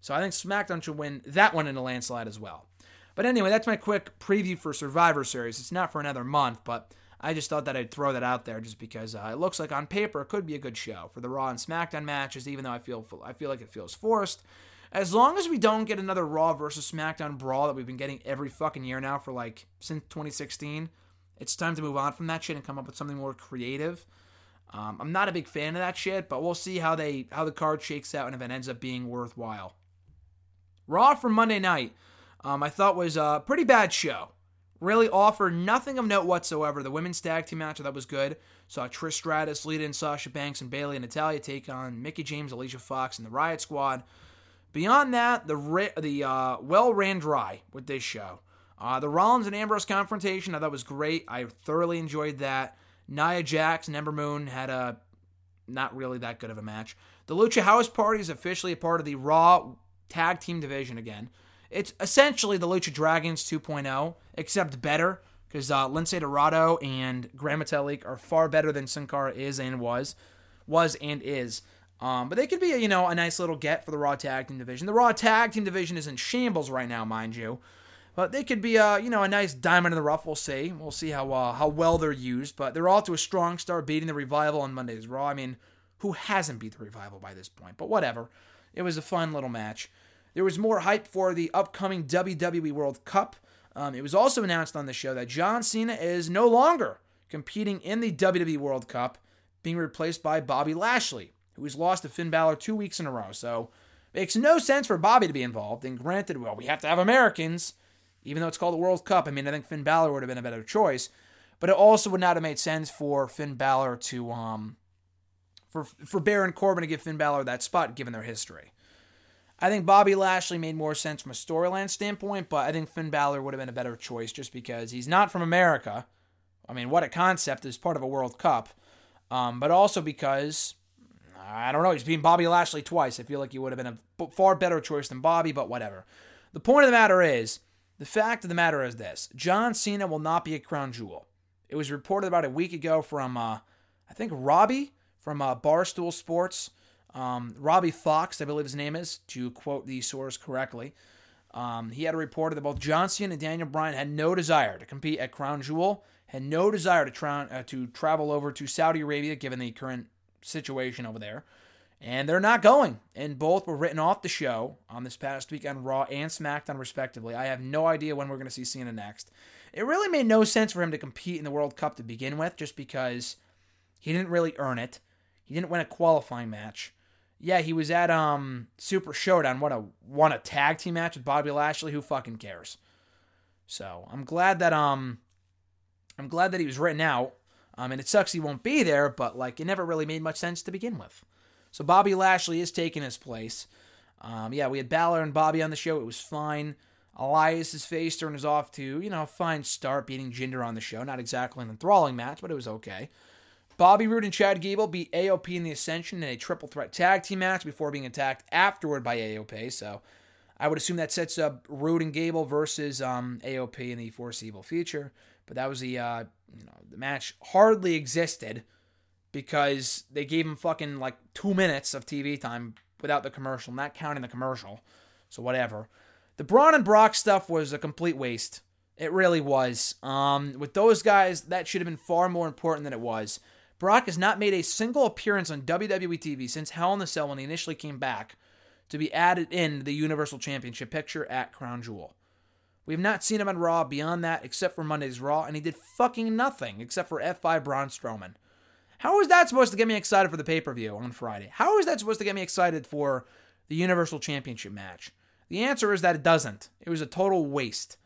So I think SmackDown should win that one in a landslide as well. But anyway, that's my quick preview for Survivor Series. It's not for another month, but I just thought that I'd throw that out there just because uh, it looks like on paper it could be a good show for the Raw and SmackDown matches, even though I feel I feel like it feels forced. As long as we don't get another Raw versus SmackDown brawl that we've been getting every fucking year now for like since 2016, it's time to move on from that shit and come up with something more creative. Um, I'm not a big fan of that shit, but we'll see how they how the card shakes out and if it ends up being worthwhile. Raw from Monday night, um, I thought was a pretty bad show really offered nothing of note whatsoever. The women's tag team match that was good. Saw Trish Stratus lead in Sasha Banks and Bayley and Natalya take on Mickie James, Alicia Fox, and the Riot Squad. Beyond that, the the uh, well ran dry with this show. Uh, the Rollins and Ambrose confrontation I thought was great. I thoroughly enjoyed that. Nia Jax and Ember Moon had a not really that good of a match. The Lucha House Party is officially a part of the Raw Tag Team Division again. It's essentially the Lucha Dragons 2.0, except better because uh, Lince Dorado and Gran Metalik are far better than Sin Cara is and was, was and is. Um, but they could be, a, you know, a nice little get for the Raw Tag Team division. The Raw Tag Team division is in shambles right now, mind you. But they could be, a, you know, a nice diamond in the rough. We'll see. We'll see how uh, how well they're used. But they're all to a strong start, beating the Revival on Monday's Raw. I mean, who hasn't beat the Revival by this point? But whatever. It was a fun little match. There was more hype for the upcoming WWE World Cup. Um, it was also announced on the show that John Cena is no longer competing in the WWE World Cup, being replaced by Bobby Lashley, who has lost to Finn Balor two weeks in a row. So makes no sense for Bobby to be involved. And granted, well, we have to have Americans, even though it's called the World Cup. I mean, I think Finn Balor would have been a better choice, but it also would not have made sense for Finn Balor to um for for Baron Corbin to give Finn Balor that spot given their history. I think Bobby Lashley made more sense from a storyline standpoint, but I think Finn Balor would have been a better choice just because he's not from America. I mean, what a concept is part of a World Cup. Um, but also because, I don't know, he's being Bobby Lashley twice. I feel like he would have been a far better choice than Bobby, but whatever. The point of the matter is, the fact of the matter is this John Cena will not be a crown jewel. It was reported about a week ago from, uh, I think, Robbie from uh, Barstool Sports. Um, Robbie Fox, I believe his name is, to quote the source correctly. Um, he had reported that both John Cena and Daniel Bryan had no desire to compete at Crown Jewel, had no desire to, tra- uh, to travel over to Saudi Arabia given the current situation over there. And they're not going. And both were written off the show on this past week on Raw and SmackDown, respectively. I have no idea when we're going to see Cena next. It really made no sense for him to compete in the World Cup to begin with, just because he didn't really earn it. He didn't win a qualifying match. Yeah, he was at um Super Showdown. What a won a tag team match with Bobby Lashley. Who fucking cares? So I'm glad that um I'm glad that he was written out. Um, and it sucks he won't be there, but like it never really made much sense to begin with. So Bobby Lashley is taking his place. Um, yeah, we had Balor and Bobby on the show. It was fine. Elias's face turn is off to, you know, a fine start beating Jinder on the show. Not exactly an enthralling match, but it was okay. Bobby Roode and Chad Gable beat AOP in the Ascension in a triple threat tag team match before being attacked afterward by AOP. So I would assume that sets up Roode and Gable versus um, AOP in the foreseeable future. But that was the uh, you know the match hardly existed because they gave him fucking like two minutes of TV time without the commercial, not counting the commercial. So whatever. The Braun and Brock stuff was a complete waste. It really was. Um, with those guys, that should have been far more important than it was. Brock has not made a single appearance on WWE TV since Hell in the Cell when he initially came back to be added in the Universal Championship picture at Crown Jewel. We have not seen him on Raw beyond that except for Monday's Raw, and he did fucking nothing except for F5 Braun Strowman. How is that supposed to get me excited for the pay per view on Friday? How is that supposed to get me excited for the Universal Championship match? The answer is that it doesn't. It was a total waste.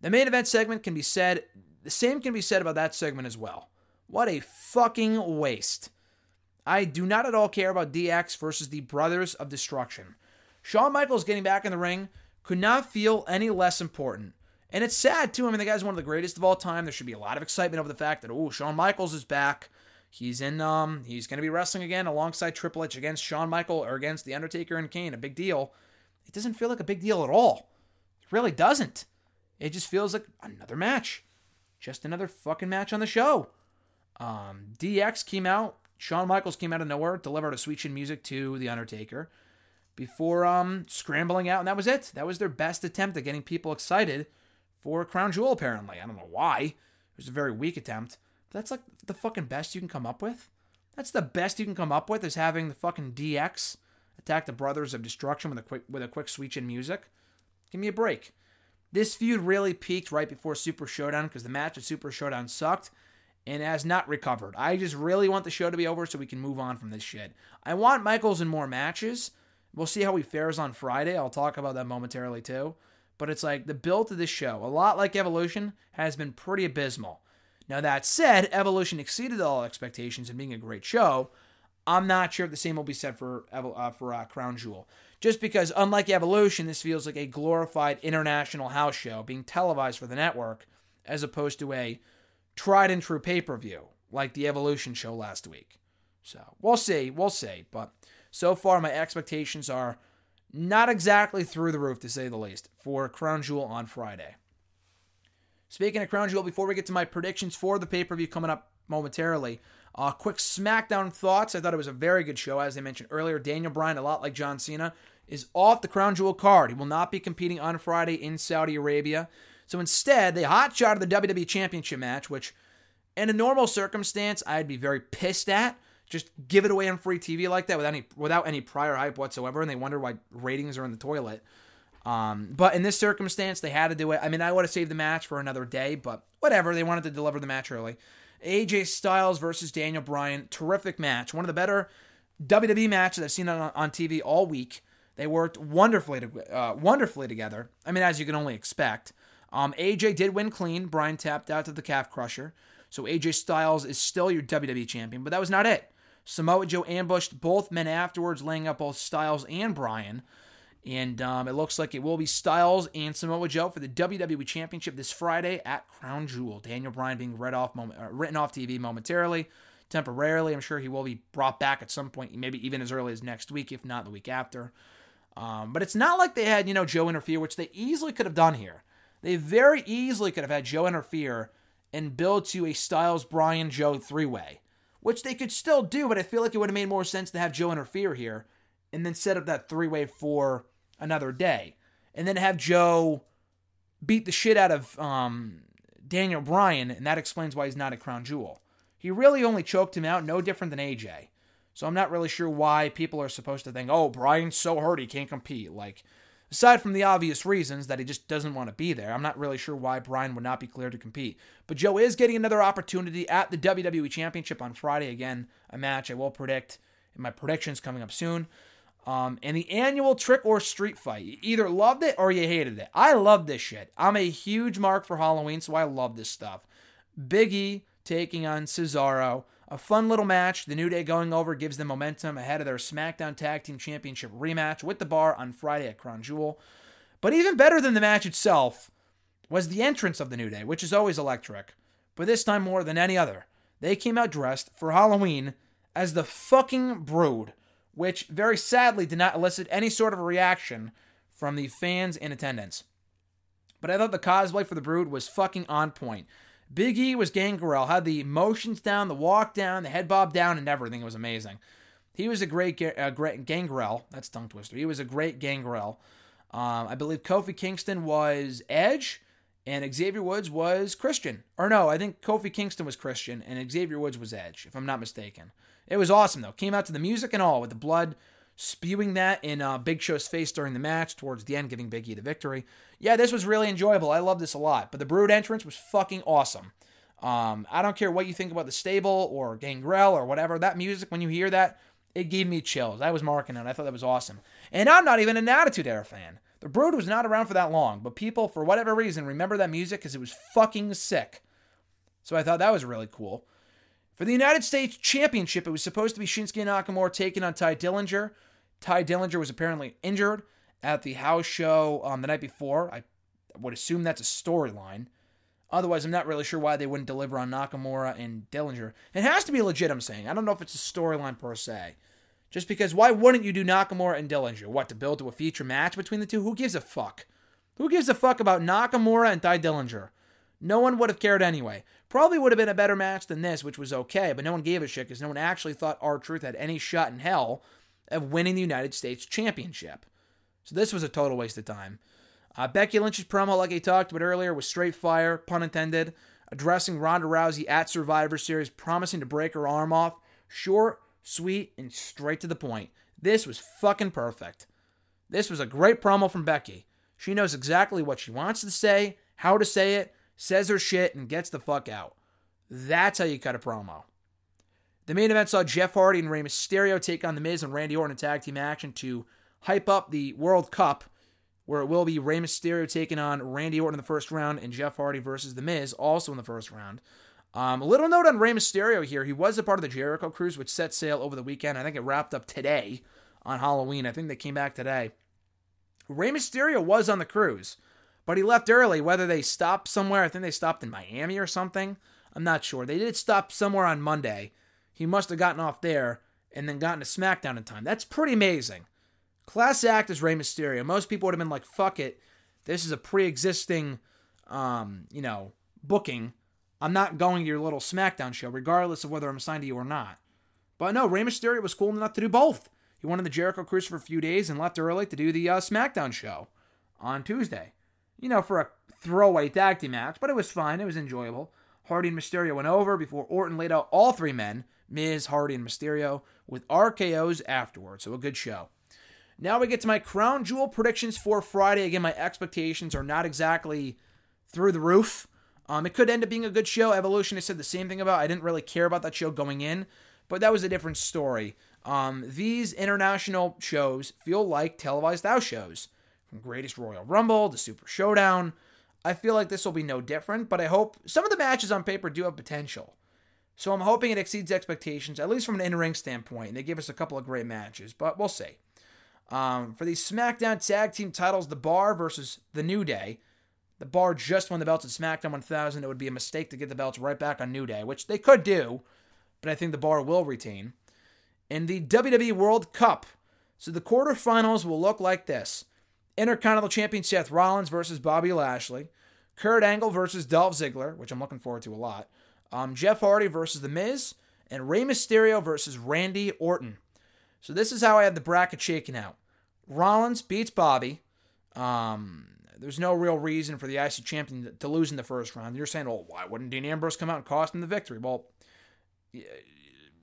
The main event segment can be said, the same can be said about that segment as well. What a fucking waste. I do not at all care about DX versus the Brothers of Destruction. Shawn Michaels getting back in the ring could not feel any less important. And it's sad too. I mean, the guy's one of the greatest of all time. There should be a lot of excitement over the fact that oh, Shawn Michaels is back. He's in. Um, he's going to be wrestling again alongside Triple H against Shawn Michael or against the Undertaker and Kane. A big deal. It doesn't feel like a big deal at all. It really doesn't. It just feels like another match, just another fucking match on the show. Um, DX came out. Shawn Michaels came out of nowhere, delivered a sweet chin music to the Undertaker before um scrambling out, and that was it. That was their best attempt at getting people excited for Crown Jewel. Apparently, I don't know why. It was a very weak attempt. But that's like the fucking best you can come up with. That's the best you can come up with is having the fucking DX attack the Brothers of Destruction with a quick with a quick switch in music. Give me a break. This feud really peaked right before Super Showdown because the match at Super Showdown sucked and has not recovered. I just really want the show to be over so we can move on from this shit. I want Michaels in more matches. We'll see how he fares on Friday. I'll talk about that momentarily too. But it's like the build to this show, a lot like Evolution, has been pretty abysmal. Now, that said, Evolution exceeded all expectations and being a great show. I'm not sure if the same will be said for uh, for uh, Crown Jewel. Just because, unlike Evolution, this feels like a glorified international house show being televised for the network, as opposed to a tried and true pay per view like the Evolution show last week. So we'll see, we'll see. But so far, my expectations are not exactly through the roof, to say the least, for Crown Jewel on Friday. Speaking of Crown Jewel, before we get to my predictions for the pay per view coming up momentarily, uh, quick SmackDown thoughts. I thought it was a very good show. As I mentioned earlier, Daniel Bryan, a lot like John Cena, is off the Crown Jewel card. He will not be competing on Friday in Saudi Arabia. So instead, they hot shot the WWE Championship match, which in a normal circumstance, I'd be very pissed at. Just give it away on free TV like that without any without any prior hype whatsoever, and they wonder why ratings are in the toilet. Um, but in this circumstance, they had to do it. I mean, I would have saved the match for another day, but whatever. They wanted to deliver the match early. AJ Styles versus Daniel Bryan, terrific match. One of the better WWE matches I've seen on, on TV all week. They worked wonderfully to, uh, wonderfully together. I mean, as you can only expect. Um, AJ did win clean. Bryan tapped out to the calf crusher. So AJ Styles is still your WWE champion, but that was not it. Samoa Joe ambushed both men afterwards, laying up both Styles and Bryan. And um, it looks like it will be Styles and Samoa Joe for the WWE Championship this Friday at Crown Jewel. Daniel Bryan being read off moment, uh, written off TV momentarily, temporarily. I'm sure he will be brought back at some point, maybe even as early as next week, if not the week after. Um, but it's not like they had, you know, Joe interfere, which they easily could have done here. They very easily could have had Joe interfere and build to a Styles Bryan Joe three way, which they could still do, but I feel like it would have made more sense to have Joe interfere here and then set up that three way for another day. And then have Joe beat the shit out of um, Daniel Bryan, and that explains why he's not at Crown Jewel. He really only choked him out, no different than AJ. So I'm not really sure why people are supposed to think, oh, Bryan's so hurt he can't compete. Like, aside from the obvious reasons that he just doesn't want to be there, I'm not really sure why Bryan would not be cleared to compete. But Joe is getting another opportunity at the WWE Championship on Friday. Again, a match I will predict in my predictions coming up soon. Um, and the annual trick or street fight. You either loved it or you hated it. I love this shit. I'm a huge mark for Halloween, so I love this stuff. Biggie taking on Cesaro. A fun little match. The New Day going over gives them momentum ahead of their SmackDown Tag Team Championship rematch with the bar on Friday at Crown Jewel. But even better than the match itself was the entrance of the New Day, which is always electric. But this time more than any other. They came out dressed for Halloween as the fucking Brood, which very sadly did not elicit any sort of reaction from the fans in attendance. But I thought the cosplay for the Brood was fucking on point. Big E was Gangrel, had the motions down, the walk down, the head bob down, and everything. It was amazing. He was a great, uh, great Gangrel. That's tongue twister. He was a great Gangrel. Um, I believe Kofi Kingston was Edge, and Xavier Woods was Christian. Or no, I think Kofi Kingston was Christian, and Xavier Woods was Edge, if I'm not mistaken. It was awesome though. Came out to the music and all with the blood spewing that in uh, Big Show's face during the match towards the end, giving Big E the victory. Yeah, this was really enjoyable. I love this a lot. But the Brood entrance was fucking awesome. Um, I don't care what you think about the stable or Gangrel or whatever. That music, when you hear that, it gave me chills. I was marking it. I thought that was awesome. And I'm not even an Attitude Era fan. The Brood was not around for that long, but people, for whatever reason, remember that music because it was fucking sick. So I thought that was really cool. For the United States Championship, it was supposed to be Shinsuke Nakamura taking on Tye Dillinger. Tye Dillinger was apparently injured at the house show um, the night before. I would assume that's a storyline. Otherwise, I'm not really sure why they wouldn't deliver on Nakamura and Dillinger. It has to be legit, I'm saying. I don't know if it's a storyline per se. Just because, why wouldn't you do Nakamura and Dillinger? What, to build to a future match between the two? Who gives a fuck? Who gives a fuck about Nakamura and Tye Dillinger? No one would have cared anyway. Probably would have been a better match than this, which was okay, but no one gave a shit because no one actually thought R-Truth had any shot in hell of winning the United States Championship. So this was a total waste of time. Uh, Becky Lynch's promo, like I talked about earlier, was straight fire, pun intended, addressing Ronda Rousey at Survivor Series, promising to break her arm off. Short, sweet, and straight to the point. This was fucking perfect. This was a great promo from Becky. She knows exactly what she wants to say, how to say it, says her shit, and gets the fuck out. That's how you cut a promo. The main event saw Jeff Hardy and Rey Mysterio take on The Miz and Randy Orton in tag team action to hype up the World Cup, where it will be Rey Mysterio taking on Randy Orton in the first round and Jeff Hardy versus The Miz also in the first round. Um, a little note on Rey Mysterio here. He was a part of the Jericho Cruise, which set sail over the weekend. I think it wrapped up today on Halloween. I think they came back today. Rey Mysterio was on the cruise, but he left early. Whether they stopped somewhere, I think they stopped in Miami or something. I'm not sure. They did stop somewhere on Monday he must have gotten off there and then gotten to SmackDown in time. That's pretty amazing. Class act is Rey Mysterio. Most people would have been like, fuck it. This is a pre existing, um, you know, booking. I'm not going to your little SmackDown show, regardless of whether I'm assigned to you or not. But no, Rey Mysterio was cool enough to do both. He went on the Jericho Cruise for a few days and left early to do the uh, SmackDown show on Tuesday. You know, for a throwaway tag team match, but it was fine. It was enjoyable. Hardy and Mysterio went over before Orton laid out all three men Miz, Hardy, and Mysterio with RKO's afterwards. So a good show. Now we get to my crown jewel predictions for Friday. Again, my expectations are not exactly through the roof. Um, it could end up being a good show. Evolution, I said the same thing about. I didn't really care about that show going in, but that was a different story. Um, these international shows feel like televised house shows. From Greatest Royal Rumble to Super Showdown. I feel like this will be no different, but I hope some of the matches on paper do have potential. So I'm hoping it exceeds expectations, at least from an in ring standpoint. And they give us a couple of great matches, but we'll see. Um, for the SmackDown Tag Team titles, The Bar versus The New Day. The Bar just won the belts at SmackDown 1000. It would be a mistake to get the belts right back on New Day, which they could do, but I think The Bar will retain. In the WWE World Cup, so the quarterfinals will look like this Intercontinental Champion Seth Rollins versus Bobby Lashley, Kurt Angle versus Dolph Ziggler, which I'm looking forward to a lot, um, Jeff Hardy versus The Miz, and Rey Mysterio versus Randy Orton. So this is how I had the bracket shaken out. Rollins beats Bobby. Um, there's no real reason for the IC champion to lose in the first round. You're saying, oh, why wouldn't Dean Ambrose come out and cost him the victory? Well,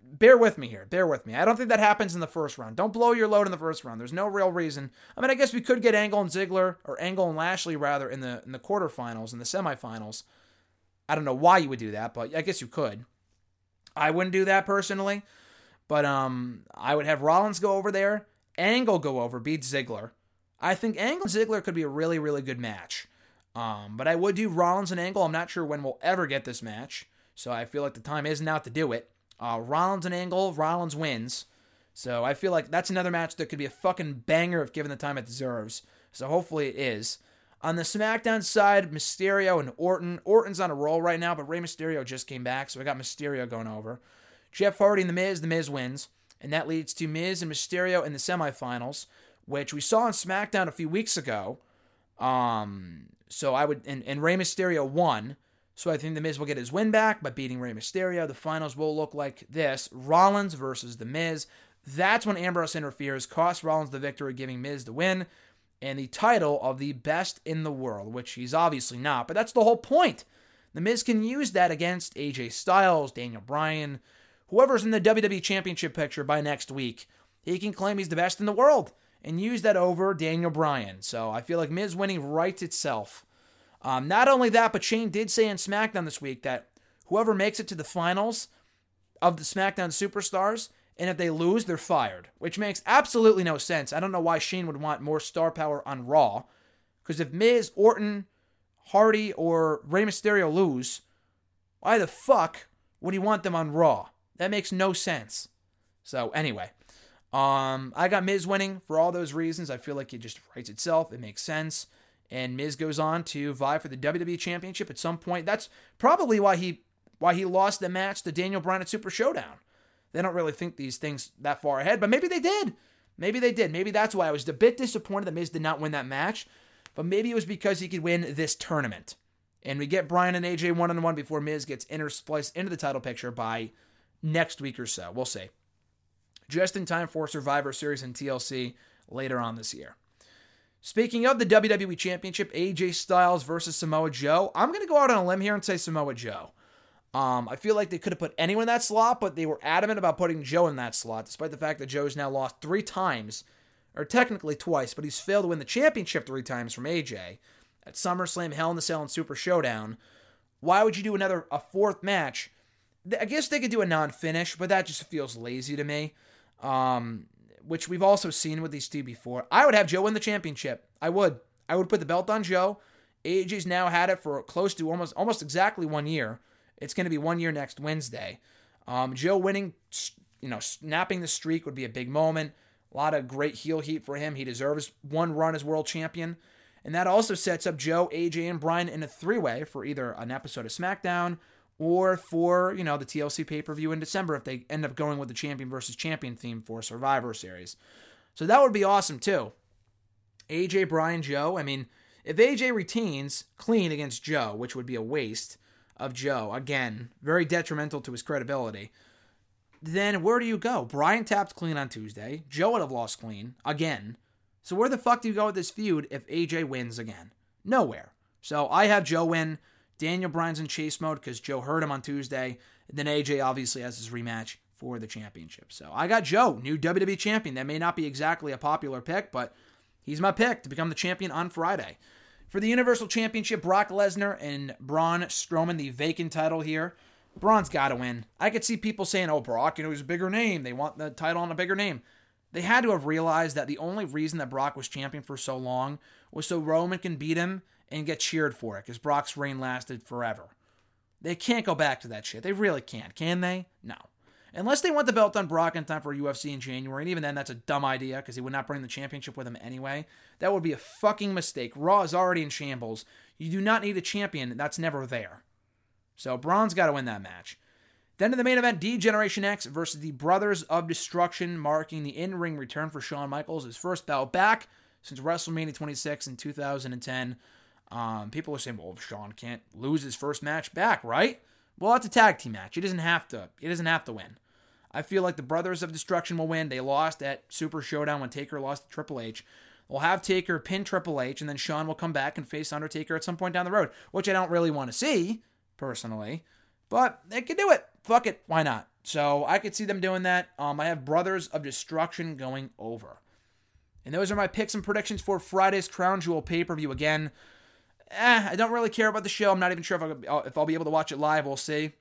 bear with me here. Bear with me. I don't think that happens in the first round. Don't blow your load in the first round. There's no real reason. I mean, I guess we could get Angle and Ziggler, or Angle and Lashley rather, in the in the quarterfinals, in the semifinals. I don't know why you would do that, but I guess you could. I wouldn't do that personally, but um, I would have Rollins go over there, Angle go over, beat Ziggler. I think Angle and Ziggler could be a really, really good match. Um, but I would do Rollins and Angle. I'm not sure when we'll ever get this match, so I feel like the time is now to do it. Uh, Rollins and Angle, Rollins wins. So I feel like that's another match that could be a fucking banger if given the time it deserves. So hopefully it is. On the SmackDown side, Mysterio and Orton. Orton's on a roll right now, but Rey Mysterio just came back, so I got Mysterio going over. Jeff Hardy and The Miz, The Miz wins. And that leads to Miz and Mysterio in the semifinals, which we saw on SmackDown a few weeks ago. Um, so I would, and, and Rey Mysterio won. So I think The Miz will get his win back by beating Rey Mysterio. The finals will look like this Rollins versus The Miz. That's when Ambrose interferes, costs Rollins the victory, giving Miz the win and the title of the best in the world, which he's obviously not, but that's the whole point. The Miz can use that against AJ Styles, Daniel Bryan, whoever's in the WWE Championship picture by next week. He can claim he's the best in the world and use that over Daniel Bryan. So I feel like Miz winning writes itself. Um, not only that, but Shane did say in SmackDown this week that whoever makes it to the finals of the SmackDown Superstars and if they lose, they're fired, which makes absolutely no sense. I don't know why Shane would want more star power on Raw, because if Miz, Orton, Hardy, or Rey Mysterio lose, why the fuck would he want them on Raw? That makes no sense. So anyway, um, I got Miz winning for all those reasons. I feel like it just writes itself. It makes sense. And Miz goes on to vie for the WWE Championship at some point. That's probably why he why he lost the match to Daniel Bryan at Super Showdown. They don't really think these things that far ahead, but maybe they did. Maybe they did. Maybe that's why I was a bit disappointed that Miz did not win that match, but maybe it was because he could win this tournament. And we get Bryan and AJ one on one before Miz gets interspliced into the title picture by next week or so. We'll see. Just in time for Survivor Series and TLC later on this year. Speaking of the WWE Championship, AJ Styles versus Samoa Joe. I'm going to go out on a limb here and say Samoa Joe. Um, I feel like they could have put anyone in that slot, but they were adamant about putting Joe in that slot, despite the fact that Joe's now lost three times, or technically twice, but he's failed to win the championship three times from AJ at SummerSlam, Hell in the Cell, and Super Showdown. Why would you do another a fourth match? I guess they could do a non-finish, but that just feels lazy to me. Um, which we've also seen with these two before. I would have Joe win the championship. I would. I would put the belt on Joe. AJ's now had it for close to almost almost exactly one year. It's going to be one year next Wednesday. Um, Joe winning, you know, snapping the streak would be a big moment. A lot of great heel heat for him. He deserves one run as world champion. And that also sets up Joe, AJ, and Bryan in a three way for either an episode of SmackDown or for, you know, the TLC pay per view in December if they end up going with the champion versus champion theme for Survivor Series. So that would be awesome too. AJ, Bryan, Joe. I mean, if AJ retains clean against Joe, which would be a waste, of Joe, again, very detrimental to his credibility, then where do you go? Bryan tapped clean on Tuesday. Joe would have lost clean again. So where the fuck do you go with this feud if AJ wins again? Nowhere. So I have Joe win. Daniel Bryan's in chase mode because Joe hurt him on Tuesday. And then AJ obviously has his rematch for the championship. So I got Joe, new WWE champion. That may not be exactly a popular pick, but he's my pick to become the champion on Friday. For the Universal Championship, Brock Lesnar and Braun Strowman, the vacant title here. Braun's got to win. I could see people saying, oh, Brock, you know, he's a bigger name. They want the title on a bigger name. They had to have realized that the only reason that Brock was champion for so long was so Roman can beat him and get cheered for it because Brock's reign lasted forever. They can't go back to that shit. They really can't, can they? No. Unless they want the belt on Brock in time for UFC in January, and even then, that's a dumb idea because he would not bring the championship with him anyway. That would be a fucking mistake. Raw is already in shambles. You do not need a champion that's never there. So Braun's got to win that match. Then in the main event, D Generation X versus the Brothers of Destruction, marking the in ring return for Shawn Michaels, his first bout back since WrestleMania 26 in 2010. Um, people are saying, well, Shawn can't lose his first match back, right? Well, it's a tag team match. He doesn't have to. He doesn't have to win. I feel like the Brothers of Destruction will win. They lost at Super Showdown when Taker lost to Triple H. We'll have Taker pin Triple H, and then Shawn will come back and face Undertaker at some point down the road, which I don't really want to see, personally. But they could do it. Fuck it. Why not? So I could see them doing that. Um, I have Brothers of Destruction going over. And those are my picks and predictions for Friday's Crown Jewel pay per view. Again, eh, I don't really care about the show. I'm not even sure if I'll, if I'll be able to watch it live. We'll see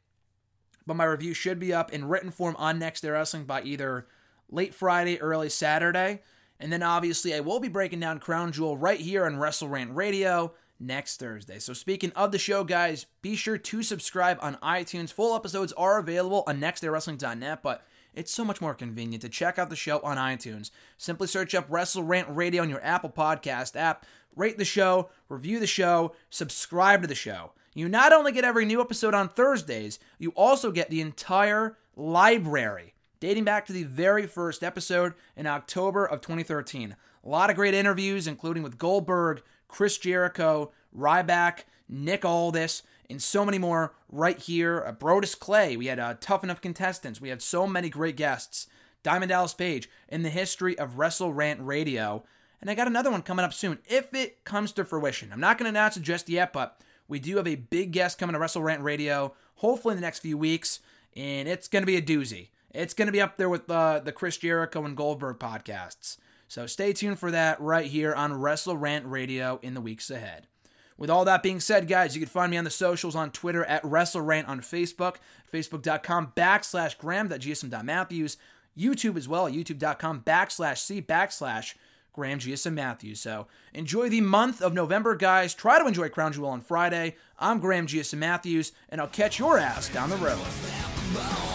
but my review should be up in written form on Next Day Wrestling by either late Friday, or early Saturday. And then obviously I will be breaking down Crown Jewel right here on Wrestle Rant Radio next Thursday. So speaking of the show, guys, be sure to subscribe on iTunes. Full episodes are available on nextdaywrestling.net, but it's so much more convenient to check out the show on iTunes. Simply search up Wrestle Rant Radio on your Apple Podcast app, rate the show, review the show, subscribe to the show. You not only get every new episode on Thursdays, you also get the entire library dating back to the very first episode in October of 2013. A lot of great interviews, including with Goldberg, Chris Jericho, Ryback, Nick Aldis, and so many more right here. Uh, Brodus Clay, we had uh, tough enough contestants. We had so many great guests. Diamond Dallas Page in the history of Wrestle Rant Radio. And I got another one coming up soon if it comes to fruition. I'm not going to announce it just yet, but we do have a big guest coming to Wrestle Rant Radio, hopefully in the next few weeks, and it's going to be a doozy. It's going to be up there with uh, the Chris Jericho and Goldberg podcasts. So stay tuned for that right here on Wrestle Rant Radio in the weeks ahead. With all that being said, guys, you can find me on the socials on Twitter at WrestleRant on Facebook, Facebook.com backslash Graham.gsm.matthews, YouTube as well, YouTube.com backslash C backslash Graham GSM Matthews. So enjoy the month of November, guys. Try to enjoy Crown Jewel on Friday. I'm Graham GSM Matthews, and I'll catch your ass down the road.